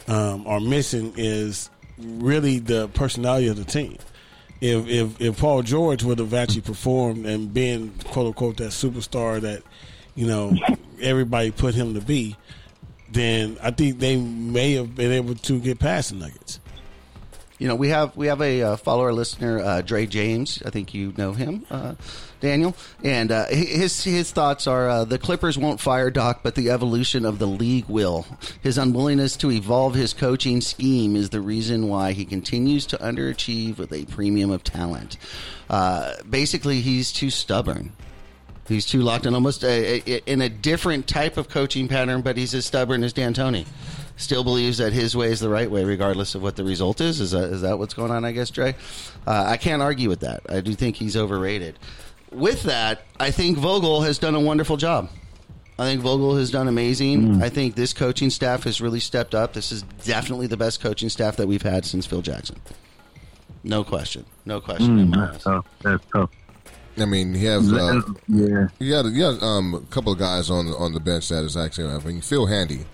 um, are missing is really the personality of the team. If, if if Paul George would have actually performed and been quote unquote that superstar that you know [LAUGHS] everybody put him to be, then I think they may have been able to get past the Nuggets. You know, we have we have a uh, follower listener, uh, Dre James. I think you know him, uh, Daniel. And uh, his his thoughts are uh, the Clippers won't fire Doc, but the evolution of the league will. His unwillingness to evolve his coaching scheme is the reason why he continues to underachieve with a premium of talent. Uh, basically, he's too stubborn. He's too locked in almost a, a, in a different type of coaching pattern, but he's as stubborn as D'Antoni. Still believes that his way is the right way, regardless of what the result is. Is that is that what's going on? I guess, Dre. Uh, I can't argue with that. I do think he's overrated. With that, I think Vogel has done a wonderful job. I think Vogel has done amazing. I think this coaching staff has really stepped up. This is definitely the best coaching staff that we've had since Phil Jackson. No question. No question in my. That's tough. That's tough. I mean, he has uh, yeah. you got you got um, a couple of guys on on the bench that is actually. I mean, Phil Handy.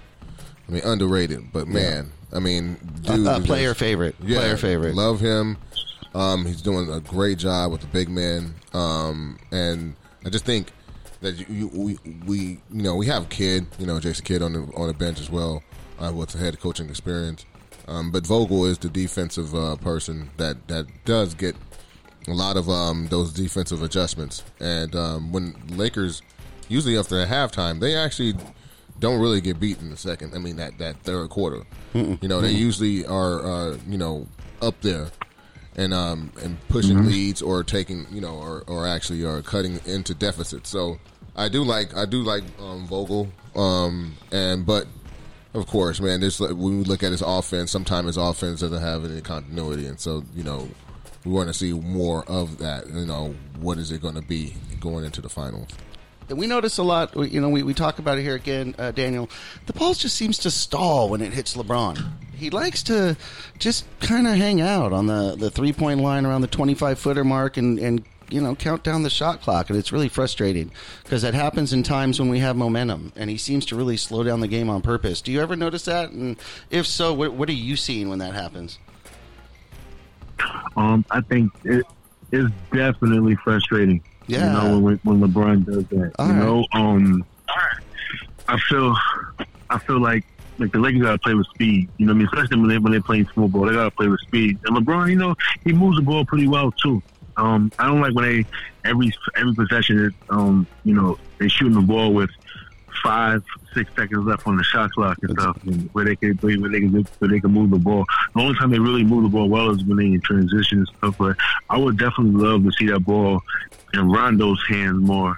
I mean, underrated, but man, I mean, dude, Uh, is player just- favorite. Yeah, Player favorite. Love him. Um, he's doing a great job with the big men. Um, and I just think that you, you, we we you know we have Kidd, you know Jason Kidd on the on the bench as well uh, with the head coaching experience. Um, but Vogel is the defensive uh, person that that does get a lot of um, those defensive adjustments. And um, when Lakers usually after halftime, they actually don't really get beat in the second. I mean that that third quarter. You know, they usually are uh, you know up there and um and pushing leads or taking you know or or actually are cutting into deficits. So I do like I do like um, Vogel. Um and but of course, man, this when we look at his offense, sometimes his offense doesn't have any continuity, and so you know we want to see more of that. You know, what is it going to be going into the finals? We notice a lot. You know, we, we talk about it here again, uh, Daniel. The ball just seems to stall when it hits LeBron. He likes to just kind of hang out on the, the three point line around the twenty five footer mark and, and you know count down the shot clock, and it's really frustrating because that happens in times when we have momentum, and he seems to really slow down the game on purpose. Do you ever notice that? And if so, what, what are you seeing when that happens? Um, I think it is definitely frustrating. Yeah. You know, when, when LeBron does that. All you right. know, um, I feel, I feel like like the Lakers gotta play with speed. You know, what I mean, especially when they when they're playing small ball, they gotta play with speed. And LeBron, you know, he moves the ball pretty well too. Um, I don't like when they every every possession is, um, you know, they shooting the ball with five, six seconds left on the shot clock and stuff, and where they can where they can where they can move the ball. The only time they really move the ball well is when they in transition and stuff. But I would definitely love to see that ball in Rondo's hands more.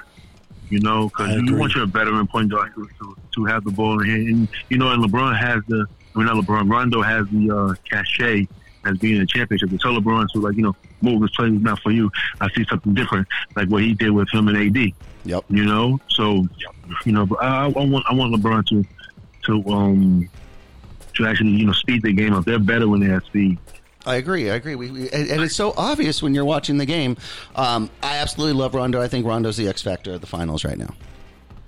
You know, because you want your veteran point guard to, to, to have the ball in hand. And, you know, and LeBron has the, I mean, not LeBron, Rondo has the uh, cachet as being a championship. To tell LeBron to, like, you know, move this play is not for you. I see something different, like what he did with him and AD. Yep. You know, so you know, I, I want I want LeBron to to um to actually you know speed the game up. They're better when they have speed. I agree. I agree. We, we, and, and it's so obvious when you're watching the game. Um, I absolutely love Rondo. I think Rondo's the X factor of the finals right now.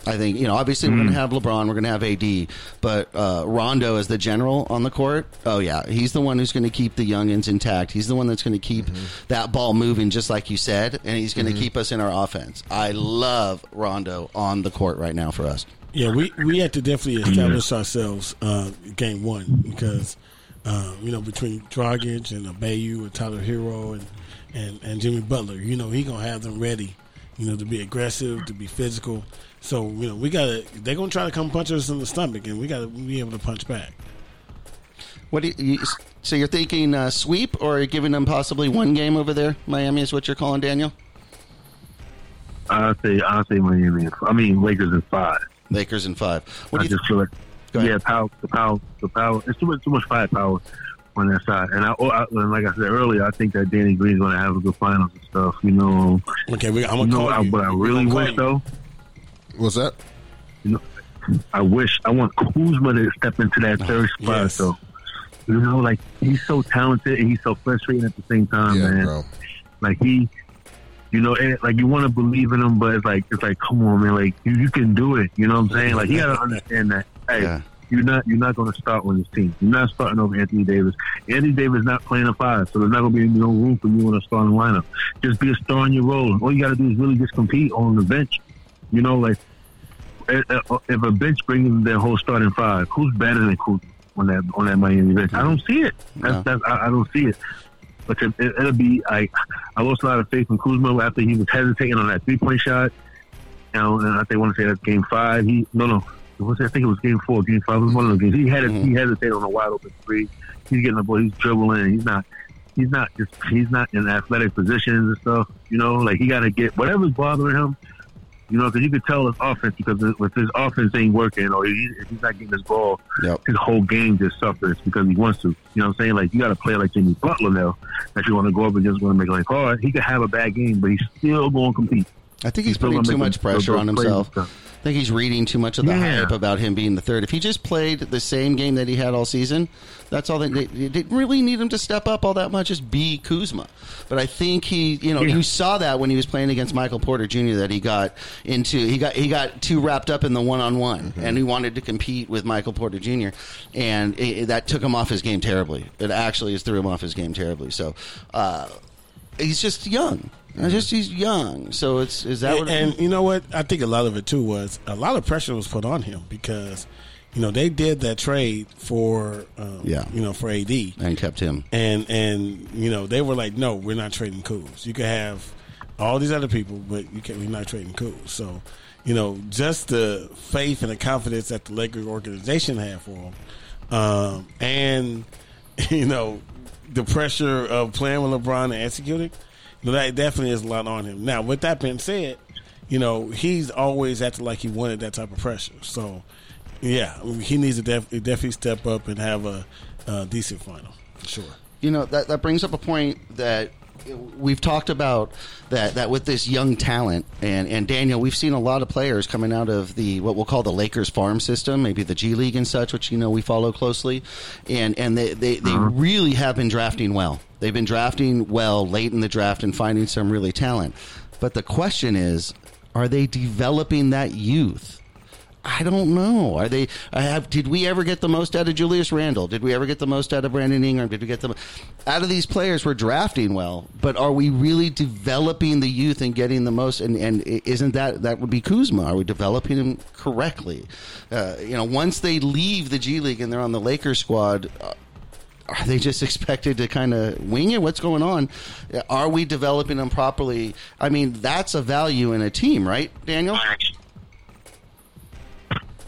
I think you know. Obviously, we're going to have LeBron. We're going to have AD, but uh, Rondo is the general on the court. Oh yeah, he's the one who's going to keep the youngins intact. He's the one that's going to keep that ball moving, just like you said, and he's going to keep us in our offense. I love Rondo on the court right now for us. Yeah, we we had to definitely establish ourselves uh, game one because uh, you know between Dragic and Adebayo and Tyler Herro and, and and Jimmy Butler, you know he gonna have them ready, you know to be aggressive, to be physical. So you know we gotta they're gonna try to come punch us in the stomach, and we gotta be able to punch back. What do you, you, so you're thinking uh, sweep, or are you giving them possibly one game over there? Miami is what you're calling Daniel. I say I say Miami. I mean Lakers in five. Lakers in five. What do you just feel like Go ahead. yeah, power, the power, the power. It's too much, too much firepower on that side. And I, oh, I and like I said earlier, I think that Danny Green's going to have a good finals and stuff. You know, Okay, we, I'm you gonna know call I, you. what I really gonna wish though. What's that? You know, I wish I want Kuzma to step into that ah, third spot. Yes. So you know, like he's so talented and he's so frustrating at the same time, Yeah, man. bro. Like he, you know, and, like you want to believe in him, but it's like it's like, come on, man, like you, you can do it. You know what I'm saying? Like you got to understand that. Hey, Yeah. you're not you're not going to start on this team. You're not starting over Anthony Davis. Anthony Davis not playing a five, so there's not going to be no room for you in a starting lineup. Just be a star in your role. All you got to do is really just compete on the bench. You know, like eh, eh, if a bench brings their whole starting five, who's better than Kuzma on that on that Miami bench? I don't see it. That's, No. that's, I, I don't see it. But it, it, it'll be like I lost a lot of faith in Kuzma after he was hesitating on that three point shot. You know, and I think want to say that's game five. He no no, I think it was game four, game five. It was one of those games. He had he hesitated on a wide open three. He's getting the ball. He's dribbling. He's not. He's not just. He's not in athletic positions and stuff. You know, like he got to get whatever's bothering him. You know, because you could tell his offense because if his offense ain't working or he, if he's not getting his ball, Yep. his whole game just suffers because he wants to. You know what I'm saying? Like you got to play like Jimmy Butler now that you want to go up against, want to make life hard. He could have a bad game, but he's still going to compete. I think he's still putting too much pressure on himself. I think he's reading too much of the Yeah. hype about him being the third. If he just played the same game that he had all season, that's all they, they, they didn't really need him to step up all that much. Just be Kuzma. But I think he, you know, Yeah. you saw that when he was playing against Michael Porter Jr. that he got into he got he got too wrapped up in the one on one, and he wanted to compete with Michael Porter Jr. and it, that took him off his game terribly. It actually has threw him off his game terribly. So. uh He's just young. I Just he's young, so it's is that what and, and you know what? I think a lot of it too was a lot of pressure was put on him because you know they did that trade for um, Yeah. you know for AD and kept him. and and you know they were like, no, we're not trading Kuz. You can have all these other people, but you can't we're not trading Kuz. So you know just the faith and the confidence that the Lakers organization had for him, um, and [LAUGHS] you know the pressure of playing with LeBron and executing. That definitely is a lot on him. Now, with that being said, you know he's always acted like he wanted that type of pressure. So, yeah, he needs to def- definitely step up and have a, a decent final for sure. you know that that brings up a point that we've talked about that that with this young talent and and Daniel we've seen a lot of players coming out of the what we'll call the Lakers farm system maybe the G League and such which you know we follow closely. And and they they, they uh-huh. really have been drafting well. They've been drafting well late in the draft and finding some really talent. But the question is are they developing that youth I don't know. Are they? I have. Did we ever get the most out of Julius Randle? Did we ever get the most out of Brandon Ingram? Did we get the out of these players? We're drafting well, but are we really developing the youth and getting the most? And, and isn't that that would be Kuzma? Are we developing him correctly? Uh, you know, once they leave the G League and they're on the Lakers squad. Uh, are they just [LAUGHS] expected to kind of wing it? What's going on? Are we developing them properly? I mean, that's a value in a team, right, Daniel?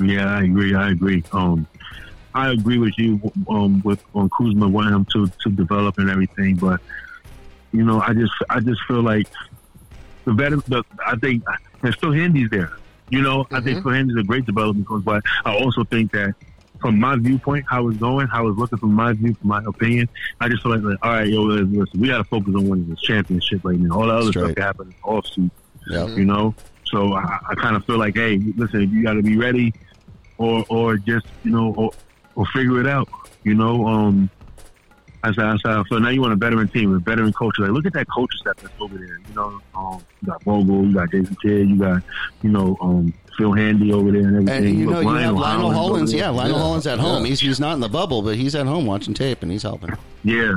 Yeah, I agree. I agree. Um, I agree with you um, with on Kuzma wanting him to to develop and everything, but you know, I just I just feel like the better. The, I think there's still Handy's there. You know, I think Phil Handy's a great development coach, but I also think that from my viewpoint, how it's going, how it's looking from my view, from my opinion, I just feel like, like all right, yo, listen, we got to focus on winning this championship right now. All the other Straight. stuff that happened off season Yeah. you know. So I, I kind of feel like, hey, listen, you got to be ready, or or just you know, or, or figure it out. You know, um, that's how I feel. Now you want a veteran team, a veteran coach. Like, look at that coaching staff that's over there. You know, um, you got Vogel, you got Jason Kidd, you got you know, um, Phil Handy over there and everything. And you know, got you have Lionel Hollins. Yeah, Lionel Yeah. Hollins at home. Yeah. He's he's not in the bubble, but he's at home watching tape and he's helping. Yeah,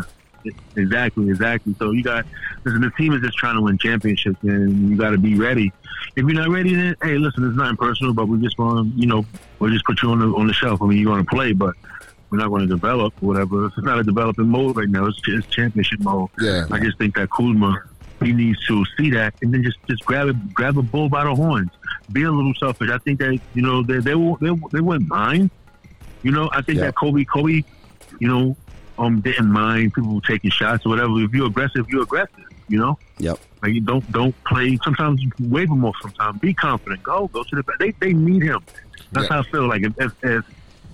exactly, exactly. So you got listen. The team is just trying to win championships, and you got to be ready. If you're not ready, then hey, listen, it's nothing personal, but we just want to, you know, we'll just put you on the on the shelf. I mean, you're going to play, but we're not going to develop whatever. It's not a developing mode right now. It's, it's championship mode. Yeah. I just think that Kuzma he needs to see that and then just just grab it, grab a bull by the horns. Be a little selfish. I think that you know they they they, they wouldn't mind. You know, I think Yeah. that Kobe Kobe, you know, um, didn't mind people taking shots or whatever. If you're aggressive, you're aggressive. You know, Yep. Like you don't don't play. Sometimes wave them off. Sometimes be confident. Go go to the back. They they need him. That's Yeah. how I feel. Like if if, if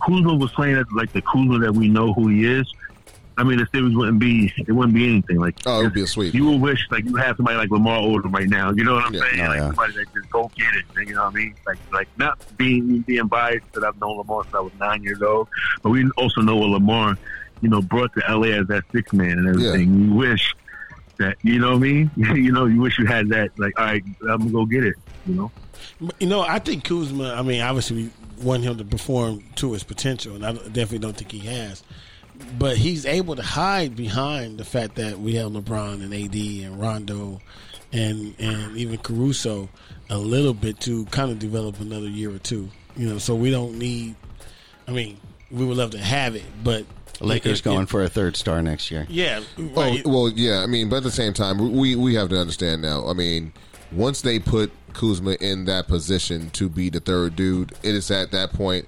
Kuzma was playing at like the Kuzma that we know who he is, I mean, the series wouldn't be it wouldn't be anything like. Oh, it would be a sweep. You would wish like you have somebody like Lamar Odom right now. You know what I'm Yeah. saying? Oh, like yeah. somebody that just go get it. You know what I mean? Like like not being being biased that I've known Lamar since I was nine years old, but we also know what Lamar, you know, brought to LA as that six man and everything. You wish that you know what I mean? [LAUGHS] you know, you wish you had that. Like, all right, I'm gonna go get it. You know? You know, I think Kuzma. I mean, obviously, we want him to perform to his potential, and I definitely don't think he has. But he's able to hide behind the fact that we have LeBron and AD and Rondo, and and even Caruso a little bit to kind of develop another year or two. You know, so we don't need. I mean, we would love to have it, but Lakers it- going it- for a third star next year. Yeah, Oh, well, yeah. I mean, but at the same time, we we have to understand now. I mean, once they put Kuzma in that position to be the third dude, it is at that point.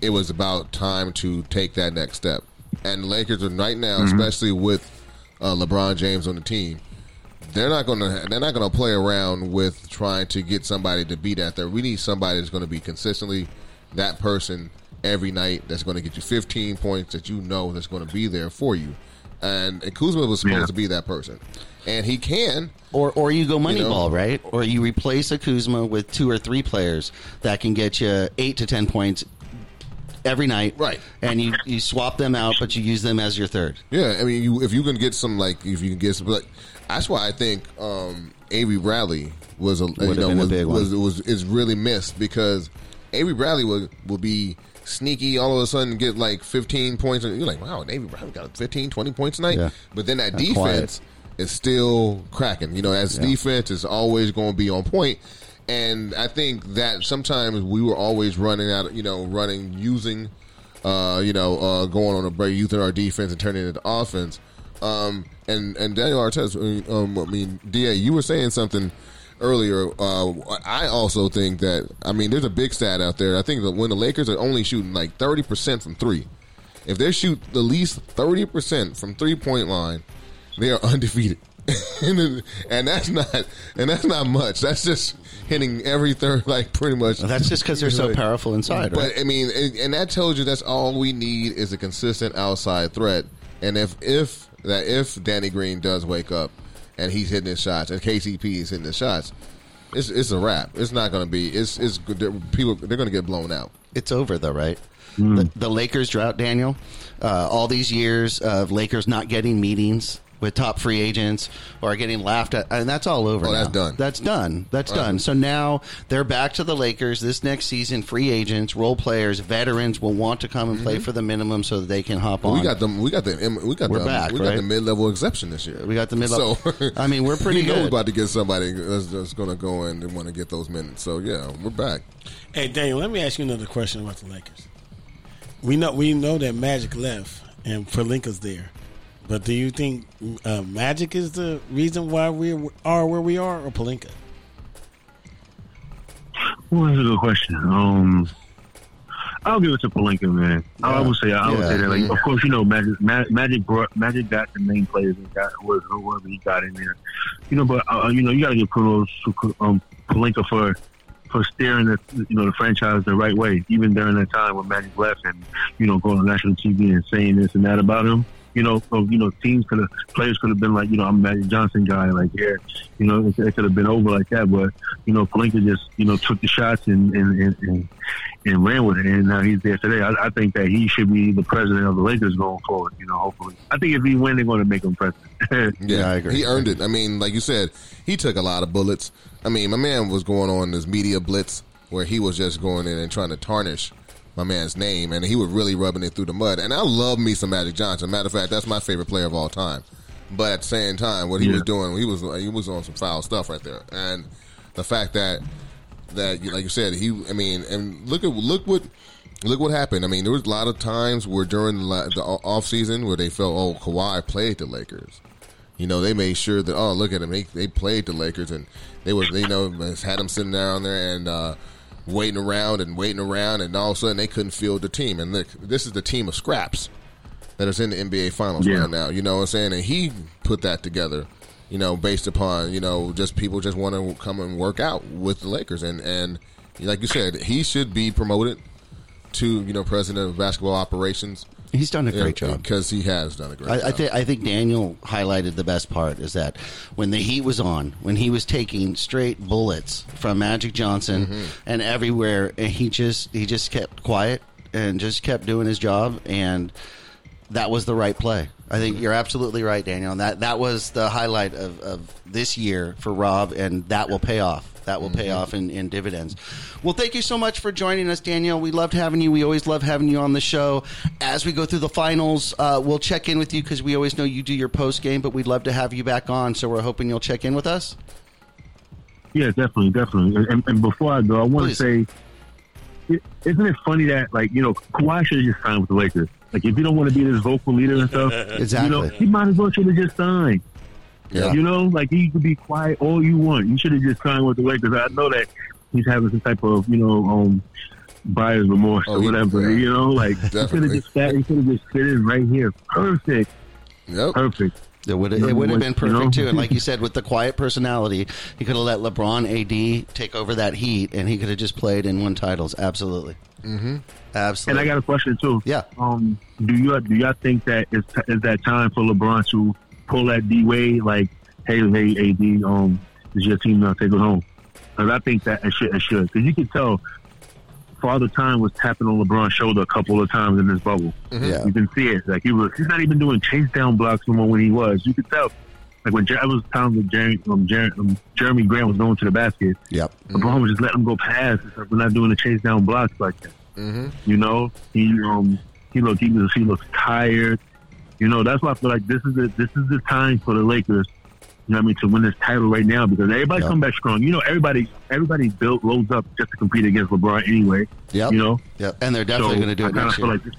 It was about time to take that next step, and the Lakers are right now, especially with uh, LeBron James on the team. They're not going to. They're not going to play around with trying to get somebody to be that there. We need somebody that's going to be consistently that person every night. That's going to get you 15 points that you know that's going to be there for you. And, and Kuzma was supposed Yeah. to be that person, and he can. Or, or you go Moneyball, You know? right? Or you replace a Kuzma with two or three players that can get you eight to ten points every night, Right. And you, you swap them out, but you use them as your third. Yeah, I mean, you, if you can get some like if you can get some, like that's why I think um, Avery Bradley was a you Would've know been a was, big one. was was is really missed because Avery Bradley will will be sneaky all of a sudden get like 15 points and you're like wow Avery Bradley got 15 20 points tonight Yeah. but then that defense is still cracking you know as defense is always going to be on point and I think that sometimes we were always running out you know running using uh, you know, uh, going on a break, using our defense and turning it into offense. Um, and and Daniel Artest, um, I mean, Da, you were saying something earlier. Uh, I also think that I mean, there's a big stat out there. I think that when the Lakers are only shooting like thirty percent from three, if they shoot the least thirty percent from three point line, they are [LAUGHS] undefeated. and, and that's not and that's not much. That's just hitting every third, like pretty much. That's just because they're so powerful inside, right? But I mean, and, and that tells you that's all we need is a consistent outside threat. And if if that if Danny Green does wake up and he's hitting his shots and KCP is hitting his shots, it's it's a wrap. It's not going to be. It's it's. They're- people they're going to get blown out. it's over though, right? The, the Lakers drought, Daniel. Uh, all these years of Lakers not getting meetings with top free agents or getting laughed at, and that's all over. Oh, that's done. That's done. That's Right. done. So now they're back to the Lakers this next season. Free agents, role players, veterans will want to come and play mm-hmm. for the minimum so that they can hop on. we got them. We got the. We got We're the. back, we got right? the mid level exception this year. We got the mid-level- So I mean, we're [LAUGHS] pretty you know good. we're about to get somebody that's, that's going to go in and want to get those minutes. So yeah, we're back. Hey Daniel, let me ask you another question about the Lakers. We know we know that Magic left and Pelinka's there, but do you think uh, Magic is the reason why we are where we are, or Pelinka? Well, that's a good question. Um, I'll give it to Pelinka, man. I would say I would Yeah. say that. Like, of course, you know, Magic, Ma- Magic, brought, Magic got the main players and got whoever he got in there. You know, but uh, you know, you got to give kudos to um, Pelinka for for steering the you know the franchise the right way, even during that time when Magic left and you know going on national TV and saying this and that about him. You know, so, you know, teams could have, players could have been like, you know, I'm a Magic Johnson guy, like, yeah, you know, it, it could have been over like that, but you know, Pelinka just, you know, took the shots and and, and, and, and ran with it, and now he's there today. I, I think that he should be the president of the Lakers going forward. You know, hopefully, I think if he wins, they're going to make him president. [LAUGHS] Yeah, I agree. He earned it. I mean, like you said, he took a lot of bullets. I mean, my man was going on this media blitz where he was just going in and trying to tarnish my man's name, and he was really rubbing it through the mud. And I love me some Magic Johnson. Matter of fact, that's my favorite player of all time. But at the same time, what he Yeah. was doing, he was he was on some foul stuff right there. And the fact that that like you said, he I mean, and look at look what look what happened. I mean, there was a lot of times where during the, off season where they felt, oh, Kawhi played the Lakers. You know, they made sure that oh, look at him, they they played the Lakers, and they were they, you know had him sitting down there and uh, waiting around and waiting around, and all of a sudden they couldn't field the team. And look, this is the team of scraps that is in the NBA Finals Yeah. right now. You know what I'm saying? And he put that together. You know, based upon you know just people just want to come and work out with the Lakers, and and like you said, he should be promoted to you know president of basketball operations. He's done a great job. because he has done a great I, I job. I think Daniel highlighted the best part is that when the heat was on, when he was taking straight bullets from Magic Johnson Mm-hmm. and everywhere, and he just he just kept quiet and just kept doing his job, and that was the right play. I think you're absolutely right, Daniel. And that that was the highlight of, of this year for Rob, and that will pay off. That will pay off in, in dividends. Well, thank you so much for joining us, Daniel. We loved having you. We always love having you on the show. As we go through the finals, uh, we'll check in with you because we always know you do your post game, but we'd love to have you back on. So we're hoping you'll check in with us. Yeah, definitely, definitely. And, and before I go, I want to say, is isn't it funny that like you know Kawhi should just signed with the Lakers? Like if you don't want to be this vocal leader and stuff, Exactly. [LAUGHS] you know, he might as well should have just signed. Yeah. You know, like he could be quiet all you want. You should have just signed with the Lakers. I know that he's having some type of you know um buyer's remorse Oh, or whatever. yeah. You know, like he should have just sat. He should have just fit in right here. Perfect, Yep. perfect. It would it would have been perfect too, and like you [LAUGHS] said, with the quiet personality, he could have let LeBron AD take over that heat, and he could have just played and won titles. Absolutely, mm-hmm. Absolutely. And. I got a question too. Yeah. Um, do you do y'all think that is is that time for LeBron to pull that D-Wade like, hey, hey, AD, um, is your team now? Take it home. Because I think that it should. It should. Because you can tell, Father Time was tapping on LeBron's shoulder a couple of times in this bubble. yeah, You can see it. Like he was. He's not even doing chase down blocks no more when he was. You could tell. Like when Jer- I was telling when Jeremy, um, Jer- um, Jerami Grant was going to the basket, yep. LeBron was just letting him go past. and stuff. We're not doing the chase down blocks like that. You know, he um he look he looks he looks tired. You know, that's why I feel like this is the this is the time for the Lakers. You know what I mean to win this title right now because everybody Yeah. come back strong. You know, everybody everybody built loads up just to compete against LeBron anyway. Yeah, You know, yeah, And they're definitely So going to do it next year. Like this,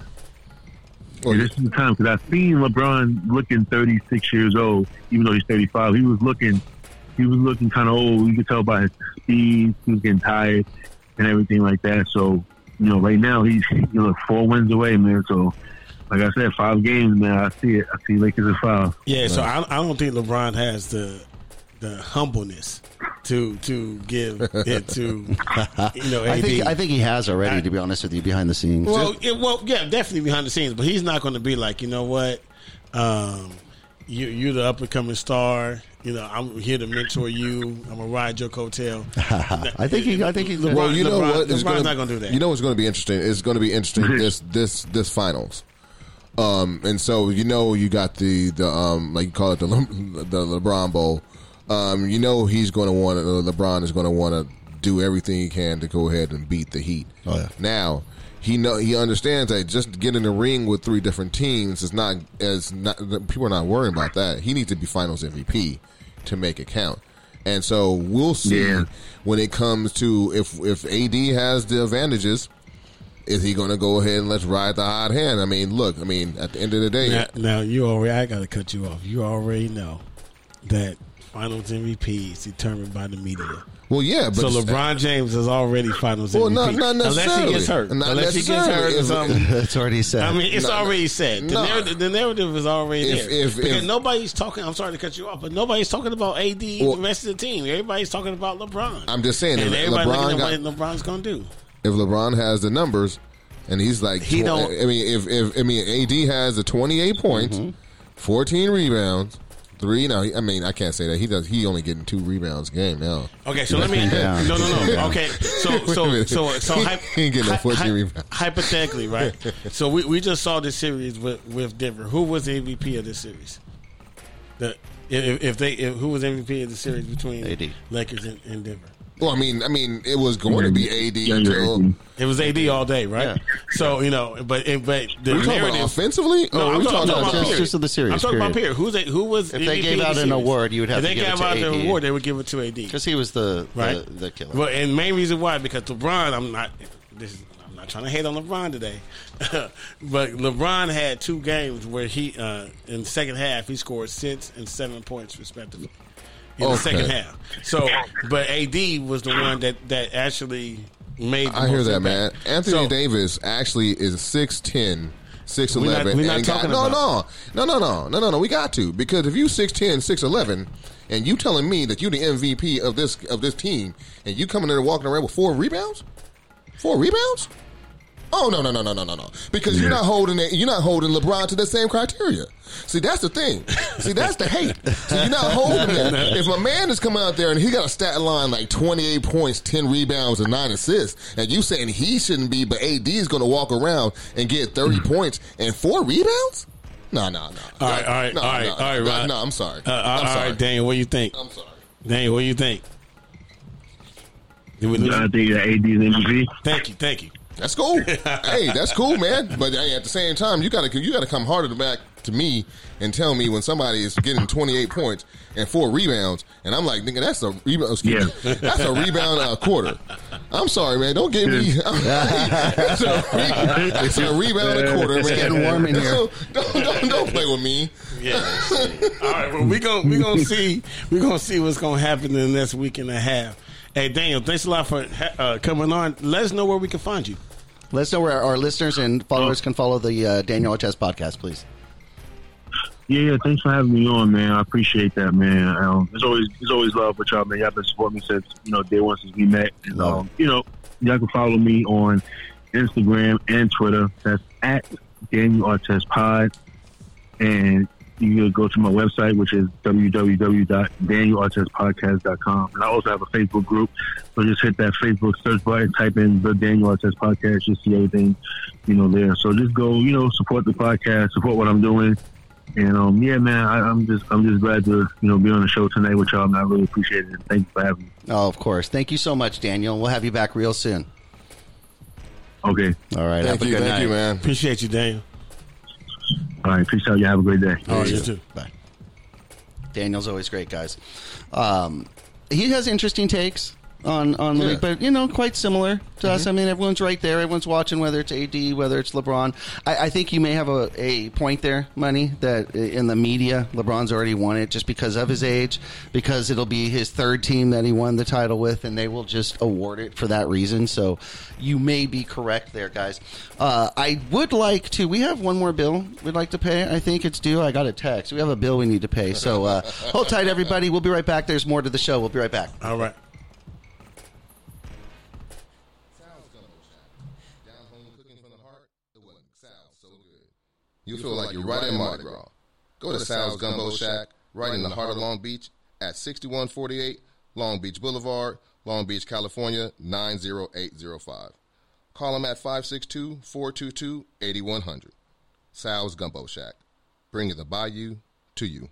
yeah, this is the time because I've seen LeBron looking 36 years old, even though he's 35. He was looking, he was looking kind of old. You could tell by his speed. He was getting tired and everything like that. So, you know, right now he's you know four wins away, man. So, like I said, five games, man. I see it. I see Lakers at five. Yeah, so I, I don't think LeBron has the the humbleness to to give it to you know. AD. [LAUGHS] I think I think he has already. I- to be honest with you, behind the scenes. Well, it, well, yeah, definitely behind the scenes, but he's not going to be like, you know what, um, you, you're the up and coming star. You know, I'm here to mentor you. I'm gonna ride your coattail. [LAUGHS] I think he. I think he's. LeBron- Well, you know LeBron- what? LeBron's gonna, not going to do that. You know what's going to be interesting? It's going to be interesting [LAUGHS] this this this finals. Um, and so you know you got the the um like you call it the Le- the LeBron Bowl. Um, you know he's going to want to LeBron is going to want to do everything he can to go ahead and beat the Heat. Oh, yeah. Now he know he understands that just to get in the ring with three different teams is not as not people are not worrying about that. He needs to be Finals MVP to make it count. And so we'll see Yeah. when it comes to if if AD has the advantages, is he going to go ahead and let's ride the hot hand? I mean, look, I mean, at the end of the day, Now, now you already. I got to cut you off. You already know that Finals MVP is determined by the media. well, yeah, but So LeBron James is already Finals MVP. Well, MVP. not- not Unless he gets hurt. Not Unless he gets hurt or something. That's already said. I mean, it's No, already said. The, no. narrative, the narrative is already If- there. if- because if- nobody's talking. I'm sorry to cut you off, but nobody's talking about AD. Well- the rest of the team. Everybody's talking about LeBron. I'm just saying, and if everybody LeBron looking got- at what LeBron's going to do. If LeBron has the numbers and he's like, He tw- don't- I mean, if if I mean AD has the 28 points, Mm-hmm. 14 rebounds, three. Now, I mean, I can't say that he does. He only getting two rebounds a game now. Okay, so let me. down. No, no, no. Okay, so [LAUGHS] so so so He hy- ain't getting no hy- 14 hy- rebounds. Hypothetically, right? [LAUGHS] So we, we just saw this series with with Denver. Who was the MVP of this series? The if, if they if, who was MVP of the series between AD. Lakers and, and Denver? Well, I mean, I mean, it was going to be AD until. It was AD all day, right? So you know, but it, but the Are we talking about narrative. offensively? No, or are I'm we talking, I'm talking about just- period. just of the series, I'm talking about Pierre. period. Who's a, who was If they MVP gave out the an award, you would have if to they give it gave out AD. the award, they would give it to AD. because he was the right? the, the killer. Well, and main reason why because LeBron, I'm not. This is, I'm not trying to hate on LeBron today, [LAUGHS] but LeBron had two games where he uh, in the second half he scored six and seven points respectively in the second half. So, but AD was the one that that actually made. The I hear that, man. Anthony So- Davis actually is 6'10", 6'11", We're not- we're not and got, talking no, about- no, no, no, no, no, no, no. We got to because if you 6'10", 6'11", and you telling me that you the MVP of this of this team, and you coming in there walking around with four rebounds, four rebounds. Oh no no no no no no no! Because you're not holding it. You're not holding LeBron to the same criteria. See, that's the thing. See, that's the hate. So you're not holding that. If my man is coming out there and he got a stat line like 28 points, 10 rebounds, and nine assists, and you saying he shouldn't be, but AD is going to walk around and get 30 points and four rebounds? No, no, no. All right, all right, no, all right, no, all right, no, Rod. No, I'm sorry. Uh, I'm all sorry. right, Daniel, what do you think? I'm sorry. Daniel, what do you think? Did we lose I you? think that AD is MVP. Thank you, thank you. That's cool. [LAUGHS] hey, that's cool, man. But hey, at the same time, you gotta you gotta come harder back to me and tell me when somebody is getting 28 points and four rebounds, and I'm like, nigga, that's a rebound. Oh, excuse me, [LAUGHS] that's a rebound a quarter. I'm sorry, man. Don't give me. [LAUGHS] it's, a re- it's a rebound a quarter, man. getting warm in here. Don't, don't, don't, don't play with me. Yeah. All right. Well, we going we gonna see we gonna see what's gonna happen in the next week and a half. Hey, Daniel, thanks a lot for uh, coming on. Let us know where we can find you. Let us know where our listeners and followers can follow the uh, Daniel Artest podcast, please. Yeah, yeah. Thanks for having me on, man. I appreciate that, man. Um, it's always it's always love with y'all, man. Y'all been supporting me since you know day one since we met. And, um, you know, y'all can follow me on Instagram and Twitter. That's at Daniel Artest Pod, and you can go to my website, which is www.danielartestpodcast.com. And I also have a Facebook group, so just hit that Facebook search button, type in the Daniel Artest Podcast, you'll see everything, you know, there. So just go, you know, support the podcast, support what I'm doing. And um, yeah, man, I, I'm just I'm just glad to you know be on the show tonight with y'all. Man, I really appreciate it. Thank you for having me. Oh, of course. Thank you so much, Daniel. We'll have you back real soon. Okay, All right. Thank have a you, good thank night. you, man. Appreciate you, Daniel. All right, peace out. You have a great day. Oh, you too. Bye. Daniel's always great, guys. Um, he has interesting takes on on the Yeah. league, but you know, quite similar to us. I mean, everyone's right there. Everyone's watching, whether it's AD, whether it's LeBron. I, I think you may have a, a point there, money that in the media, LeBron's already won it just because of his age, because it'll be his third team that he won the title with, and they will just award it for that reason. So you may be correct there, guys. Uh, I would like to. We have one more bill we'd like to pay. I think it's due. I got a text. We have a bill we need to pay. So uh, hold tight, everybody. We'll be right back. There's more to the show. We'll be right back. All right. Down home cooking from the heart, it wasn't sound so good. You feel like you're right in Mardi Gras. Go to Sal's Gumbo Shack, right in the heart of Long Beach, at 6148 Long Beach Boulevard, Long Beach, California 90805. Call them at 562-422-8100. Sal's Gumbo Shack, bringing the bayou to you.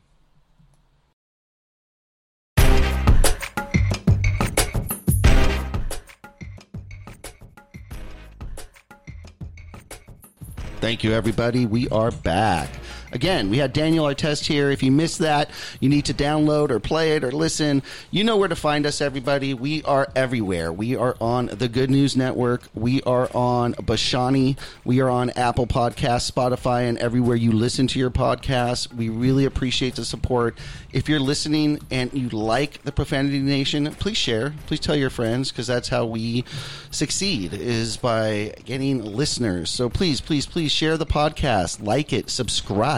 Thank you, everybody. We are back. Again, we had Daniel Artest here. If you missed that, you need to download or play it or listen. You know where to find us, everybody. We are everywhere. We are on the Good News Network. We are on Bashani. We are on Apple Podcasts, Spotify, and everywhere you listen to your podcasts. We really appreciate the support. If you're listening and you like the Profanity Nation, please share. Please tell your friends because that's how we succeed is by getting listeners. So please, please, please share the podcast, like it, subscribe,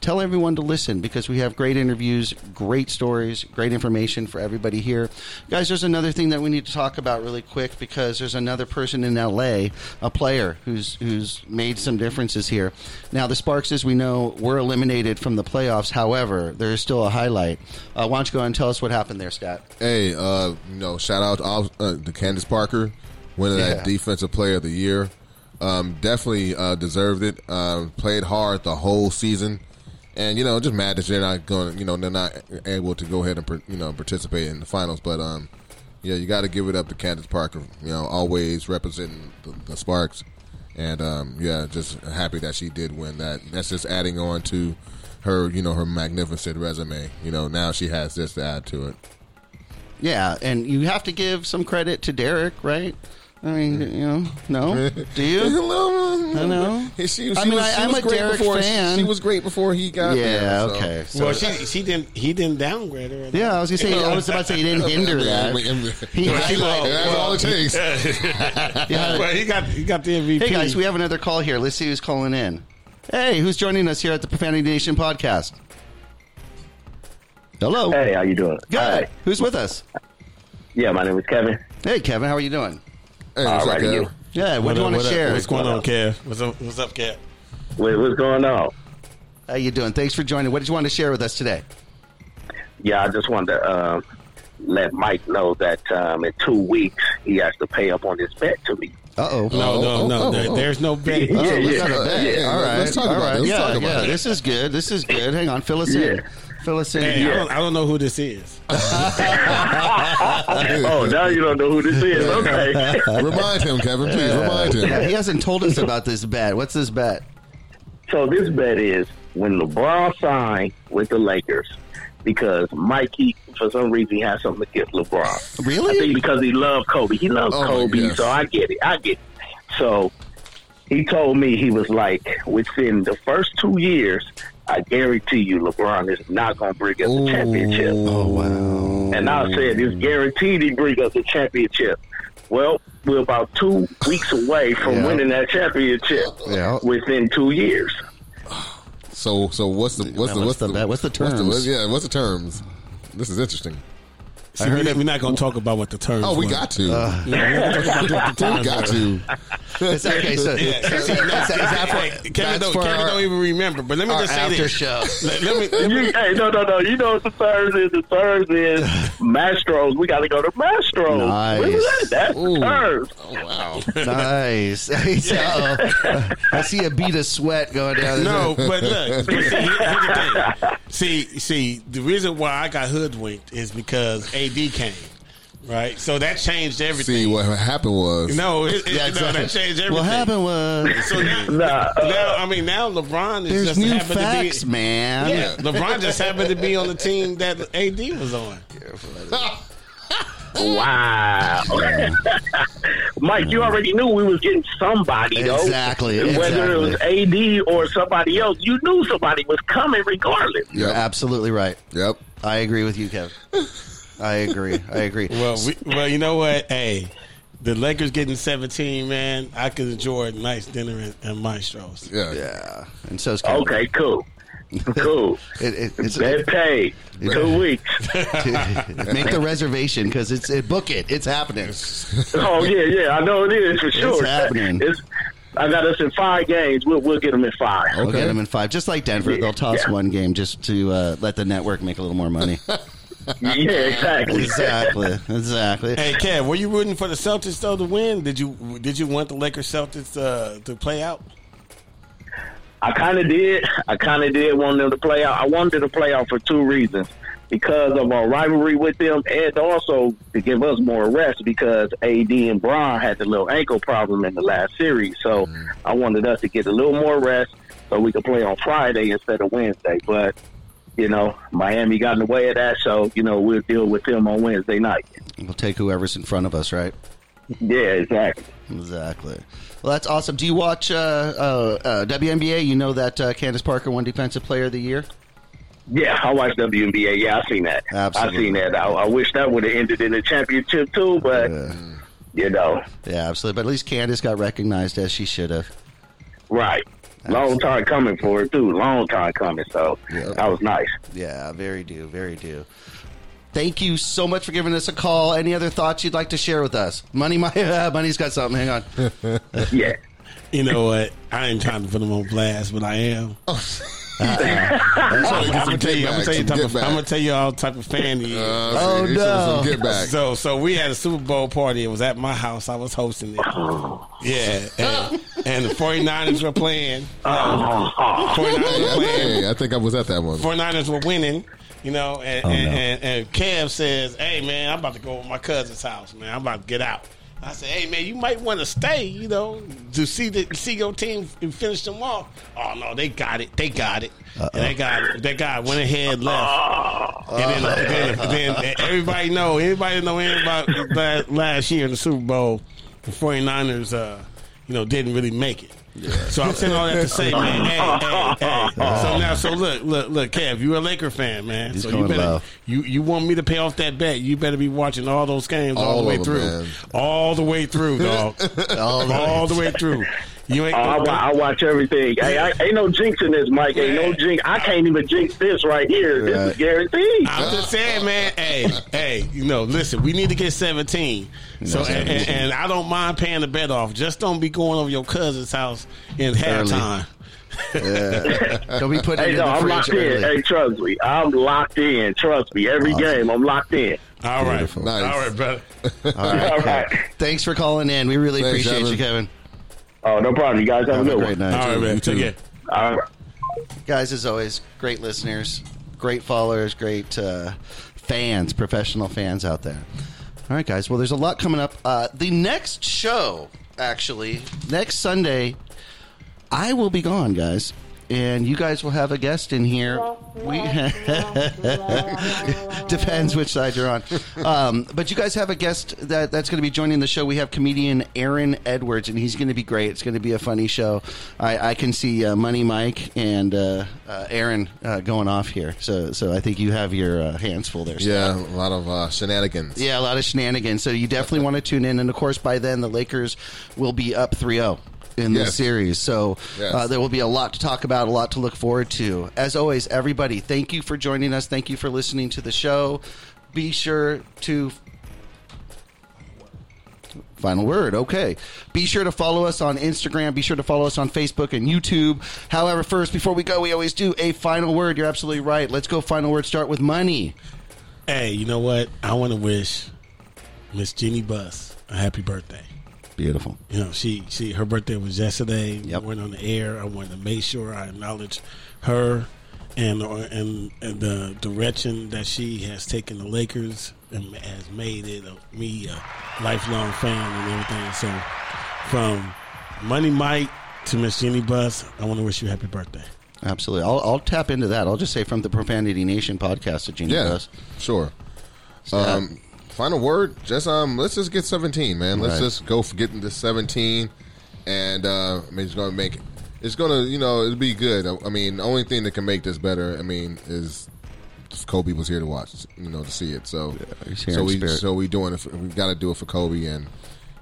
tell everyone to listen because we have great interviews, great stories, great information for everybody here. Guys, there's another thing that we need to talk about really quick because there's another person in LA, a player who's who's made some differences here. Now the Sparks, as we know, were eliminated from the playoffs. However, there is still a highlight. Uh, why don't you go ahead and tell us what happened there, Scott? Hey, uh, you know, shout out to, all- uh, to Candace Parker, winning Yeah. that Defensive Player of the Year. Um, definitely uh, deserved it. Um, played hard the whole season, and you know, just mad that they're not going. You know, they're not able to go ahead and you know participate in the finals. But um, yeah, you got to give it up to Candace Parker. You know, always representing the, the Sparks, and um, yeah, just happy that she did win that. That's just adding on to her, you know, her magnificent resume. You know, now she has this to add to it. Yeah, and you have to give some credit to Derek, right? I mean, you know, no, [LAUGHS] [LAUGHS] do you? I know. She, she I mean, was, I- she I'm was a great Derek before, fan. She was great before he got Yeah, there. so. okay. So, Well, she she didn't he didn't downgrade her. yeah, I was gonna say, I was about to say, he didn't hinder [LAUGHS] that. He That's highlighted. all it takes. Yeah. Well, he got he got the MVP. Hey guys, we have another call here. Let's see who's calling in. Hey, who's joining us here at the Profanity Nation podcast? Hello. Hey, how you doing? Good. Hi. Who's with us? Yeah, my name is Kevin. Hey, Kevin. How are you doing? Hey, what's All up, Kev? Yeah, what do you want to share? What's going on, Kev? What's up, what's up Kev? Wait, what's going on? How you doing? Thanks for joining. What did you want to share with us today? Yeah, I just wanted to uh, let Mike know that um, in two weeks he has to pay up on his bet to me. Uh oh. No, no, oh, no. oh, there- oh. There's no [LAUGHS] bet. Yeah, Oh, let's yeah, yeah, All right. Let's talk All about right. it. Let's yeah, talk about yeah. it. This is good. This is good. Hang on. Fill us in. Yeah. Fill us in. Hey, I don't, I don't know who this is. [LAUGHS] oh, now you don't know who this is. Okay. [LAUGHS] Remind him, Kevin. Please remind Yeah, him. he hasn't told us about this bet. What's this bet? so this bet is when LeBron signed with the Lakers because Mikey, for some reason, he has something against LeBron. Really? I think because he loved Kobe. He loves Oh, Kobe, goodness. so I get it. I get it. So he told me he was like, within the first two years, I guarantee you, LeBron is not going to bring us a championship. Oh wow. And I said, it's guaranteed he bring us a championship. Well, we're about two weeks away from Yeah. winning that championship Yeah. within two years. So, so what's the what's the What's what's the bet? What's the What's terms? the, yeah, what's the terms? This is interesting. See, we're, not, we're not going to talk about what the terms. Oh, we were. got to. Uh, no, we're not gonna talk about what the we terms got to. It's okay. So, Yeah. so- See, so- no, is that- is that hey, for- Kevin, don't, for Kevin our- don't even remember. But let me just say after this. show. Let, let me. Let You, hey, no, no, no. You know what the third is? The third is Mastros. We got to go to Mastros. Nice. Look. That's Ooh. the third. Oh wow. nice. [LAUGHS] Uh-oh. I see a bead of sweat going down. no, but look. [LAUGHS] See, here's the thing. See, see, the reason why I got hoodwinked is because AD came, right? So that changed everything. See what happened was. No, it, it, Yeah, no, that changed everything. What happened was So now, [LAUGHS] Nah. Uh, now, I mean, now LeBron is there's just new happened facts, to be. man. Yeah, LeBron just happened to be on the team that AD was on. Wow. [LAUGHS] Mike, you already knew we was getting somebody, though. Exactly, Whether it was AD or somebody else, you knew somebody was coming regardless. You're Yep. absolutely right. Yep. I agree with you, Kevin. I agree. I agree. [LAUGHS] Well, we, well, you know what? Hey, the Lakers getting 17, man. I could enjoy a nice dinner and, at Mastro's. Yeah. yeah, and so's Kevin. Okay, cool. Cool. [LAUGHS] It, it, it's, Bed paid. Two weeks. [LAUGHS] make the reservation because it's it, book it. It's happening. Oh, yeah, yeah. I know it is for sure. It's happening. It's, I got us in five games. We'll, we'll get them in five. We'll Okay. get them in five, just like Denver. They'll toss Yeah. one game just to uh, let the network make a little more money. [LAUGHS] Yeah, exactly. exactly. Exactly. Hey, Kev, were you rooting for the Celtics though to win? Did you did you want the Lakers Celtics uh, to play out? I kind of did. I kind of did want them to play out. I wanted them to play out for two reasons. Because of our rivalry with them, and also to give us more rest because AD and Bron had the little ankle problem in the last series. So I wanted us to get a little more rest so we could play on Friday instead of Wednesday. But, you know, Miami got in the way of that. So, you know, we'll deal with them on Wednesday night. We'll take whoever's in front of us, right? Yeah, exactly. Exactly. Well, that's awesome. Do you watch uh, uh, uh, WNBA? You know that uh, Candace Parker won Defensive Player of the Year. Yeah, I watched WNBA. Yeah, I seen that. Absolutely. I seen that. I, I wish that would have ended in a championship too, but you know, Yeah, absolutely. But at least Candace got recognized as she should have. right. Long time coming for it too. Long time coming. So Yeah. that was nice. Yeah, very do, very do. Thank you so much for giving us a call. Any other thoughts you'd like to share with us? Money, my, [LAUGHS] uh, money's got something. Hang on. [LAUGHS] Yeah. You know what? I ain't trying to put them on blast, but I am. Oh. [LAUGHS] I'm gonna tell you. I'm gonna tell you. Type of. I'm gonna tell you all type of fan he is. Uh, Oh, see, no. some Get back. So, so we had a Super Bowl party. It was at my house. I was hosting it. Yeah, and, and the 49ers were playing. You know, 49ers were playing. Hey, I think I was at that one. 49ers were winning. You know, Oh, and, and, and, and Kev says, "Hey man, I'm about to go to my cousin's house. Man, I'm about to get out." I said, "Hey man, you might want to stay. You know, to see the see your team and finish them off." Oh no, they got it. They got it. And they got it. That guy went ahead, left, and then, then, then everybody know. Everybody know anybody last, last year in the Super Bowl, the 49ers, uh, you know, didn't really make it. So I'm saying all that to say, [LAUGHS] man, hey, hey, hey. [LAUGHS] So now, so look, look, look, Kev, you're a Laker fan, man. He's so you going better, low. you you want me to pay off that bet? You better be watching all those games all, All the way them, through, man. all the way through, dog, [LAUGHS] all, the way through. You ain't. Oh, I, I watch everything. Hey, I, ain't no jinx in this, Mike. Ain't no jinx. I can't even jinx this right here. This Right. is guaranteed. I'm just saying, man. Hey, hey, you know, listen, we need to get 17. So, and, and, and I don't mind paying the bet off. Just don't be going over your cousin's house in halftime. [LAUGHS] Don't be putting it Hey, in no, the I'm fridge locked in. Hey, trust me. I'm locked in. Trust me. Every game, I'm locked in. All right, Nice. all right, brother. All right. [LAUGHS] All right. Thanks for calling in. We really Thanks, appreciate Evan. you, Kevin. Oh, no problem. You guys have, Have a a good great one. night. All right, man. You too. Take care. All right. Guys, as always, great listeners, great followers, great uh, fans, professional fans out there. All right, guys. Well, there's a lot coming up. Uh, the next show, actually, next Sunday, I will be gone, guys. And you guys will have a guest in here. We [LAUGHS] depends which side you're on. Um, but you guys have a guest that that's going to be joining the show. We have comedian Aaron Edwards, and he's going to be great. It's going to be a funny show. I, I can see uh, Money Mike and uh, uh, Aaron uh, going off here. So so I think you have your uh, hands full there. Yeah, a lot of uh, shenanigans. Yeah, a lot of shenanigans. So you definitely want to tune in. And of course, by then, the Lakers will be up 3 0 in this series. So Yes. uh, there will be a lot to talk about, a lot to look forward to. As always, everybody, thank you for joining us. Thank you for listening to the show. Be sure to. Final word. Okay. Be sure to follow us on Instagram. Be sure to follow us on Facebook and YouTube. However, first, before we go, we always do a final word. You're absolutely right. Let's go. Final word. Start with money. Hey, you know what? I want to wish Miss Jeanie Buss a happy birthday. Beautiful. You know, she she her birthday was yesterday. Yep. We went on the air. I wanted to make sure I acknowledge her and and and the direction that she has taken the Lakers and has made it a, me a lifelong fan and everything. So, from Money Mike to Miss Jenny Buss, I want to wish you a happy birthday. Absolutely. I'll, I'll tap into that. I'll just say from the Profanity Nation podcast to Jenny Yeah, does. sure. Um, final word. Just um, let's just get seventeen, man. Let's Right. just go for getting to seventeen, and uh, I mean, it's going to make it's going to you know it'll be good. I, I mean, the only thing that can make this better, I mean, is if Kobe was here to watch, you know, to see it. So, here so we spirit. so we doing it. We got to do it for Kobe and.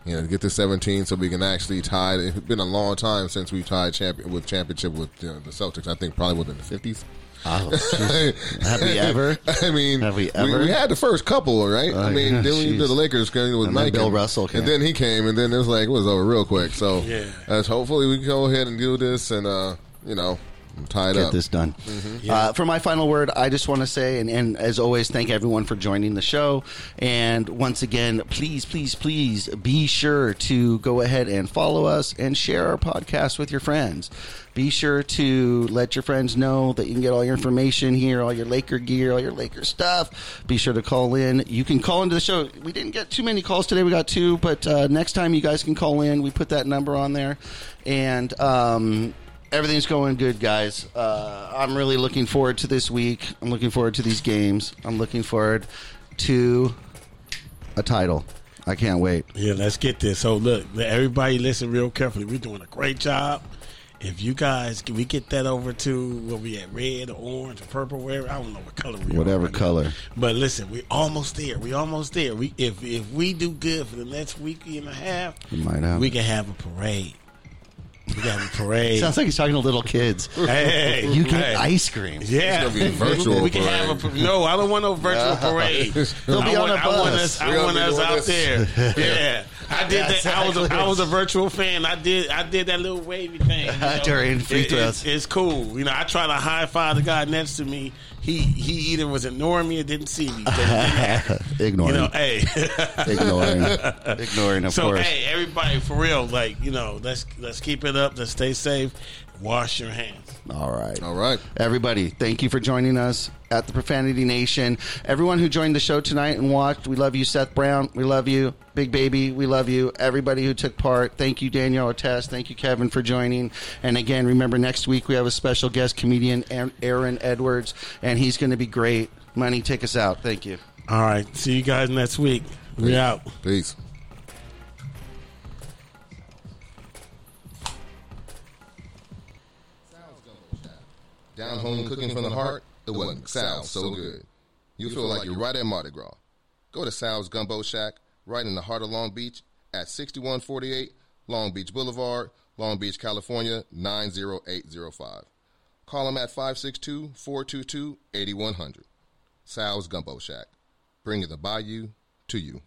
You know, get to 17 so we can actually tie. It's been a long time since we tied champion with championship with you know, the Celtics. I think probably within the 50s. Oh, jeez. Have we [LAUGHS] ever? I mean, Have we ever? We, ever? had the first couple, right? I Oh, mean, yeah, then we did the Lakers because it was And then Mike Bill and- Russell came. and then he came, and then it was like it was over real quick. So, Yeah. uh, hopefully we can go ahead and do this, and uh, you know, tie it Get up. this done. Mm-hmm. Uh, for my final word, I just want to say, and, and as always, thank everyone for joining the show. And once again, please, please, please be sure to go ahead and follow us and share our podcast with your friends. Be sure to let your friends know that you can get all your information here, all your Laker gear, all your Laker stuff. Be sure to call in. You can call into the show. We didn't get too many calls today. We got two, but uh, next time you guys can call in. We put that number on there. And um, everything's going good, guys. Uh, I'm really looking forward to this week. I'm looking forward to these games. I'm looking forward to a title. I can't wait. Yeah, let's get this. So look, everybody listen real carefully. We're doing a great job. If you guys can we get that over to where we at red or orange or purple, wherever I don't know what color we are Whatever right now. color. But listen, we almost there. We almost there. We if if we do good for the next week and a half, We might have. we can have a parade. We got a parade. Sounds like he's talking to little kids. hey, You get hey. ice cream. Yeah, It's gonna be a virtual We can have a no. I don't want no virtual [LAUGHS] parade. They'll be I on want, a I want bus. us. We're I want us out this. there. Yeah, I did Yeah, that. I was. A. I was a virtual fan. I did. I did that little wavy thing you [LAUGHS] know. During free It- throws. It's, it's cool. You know, I try to high five the guy next to me. He he either was ignoring me or didn't see me. 'cause [LAUGHS] it didn't happen. Ignoring. you know, hey. [LAUGHS] ignoring. Ignoring, of so course. hey, everybody, for real, like you know, let's let's keep it up. Let's stay safe. Wash your hands. All right. All right. Everybody, thank you for joining us at the Profanity Nation. Everyone who joined the show tonight and watched, we love you. Seth Brown, we love you. Big Baby, we love you. Everybody who took part, thank you, Daniel Artest. Thank you, Kevin, for joining. And again, remember next week we have a special guest comedian, Aaron Edwards, and he's going to be great. Money, take us out. Thank you. All right, see you guys next week. We out. Peace. Down home cooking from the heart, it wasn't. sound so good. You feel like you're right at Mardi Gras. Go to Sal's Gumbo Shack, right in the heart of Long Beach, at 6148 Long Beach Boulevard, Long Beach, California 90805. Call them at 562 422 8100. Sal's Gumbo Shack. Bringing the bayou to you.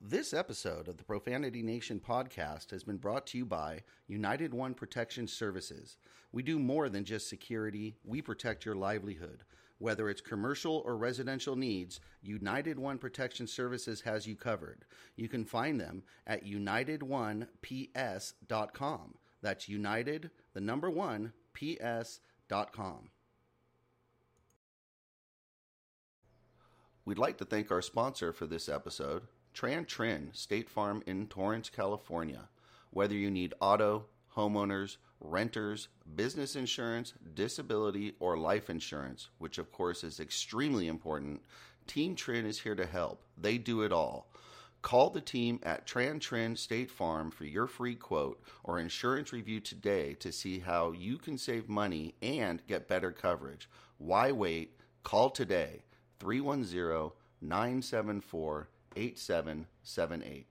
This episode of the Profanity Nation podcast has been brought to you by United One Protection Services. We do more than just security, we protect your livelihood. Whether it's commercial or residential needs, United One Protection Services has you covered. You can find them at unitedOnePS.com. That's United, the number one, PS.com. We'd like to thank our sponsor for this episode, Tran Trin State Farm in Torrance, California. Whether you need auto, homeowners, renters, business insurance, disability, or life insurance, which of course is extremely important, Team Trin is here to help. They do it all. Call the team at Tran Trin State Farm for your free quote or insurance review today to see how you can save money and get better coverage. Why wait? Call today 310 974 8778.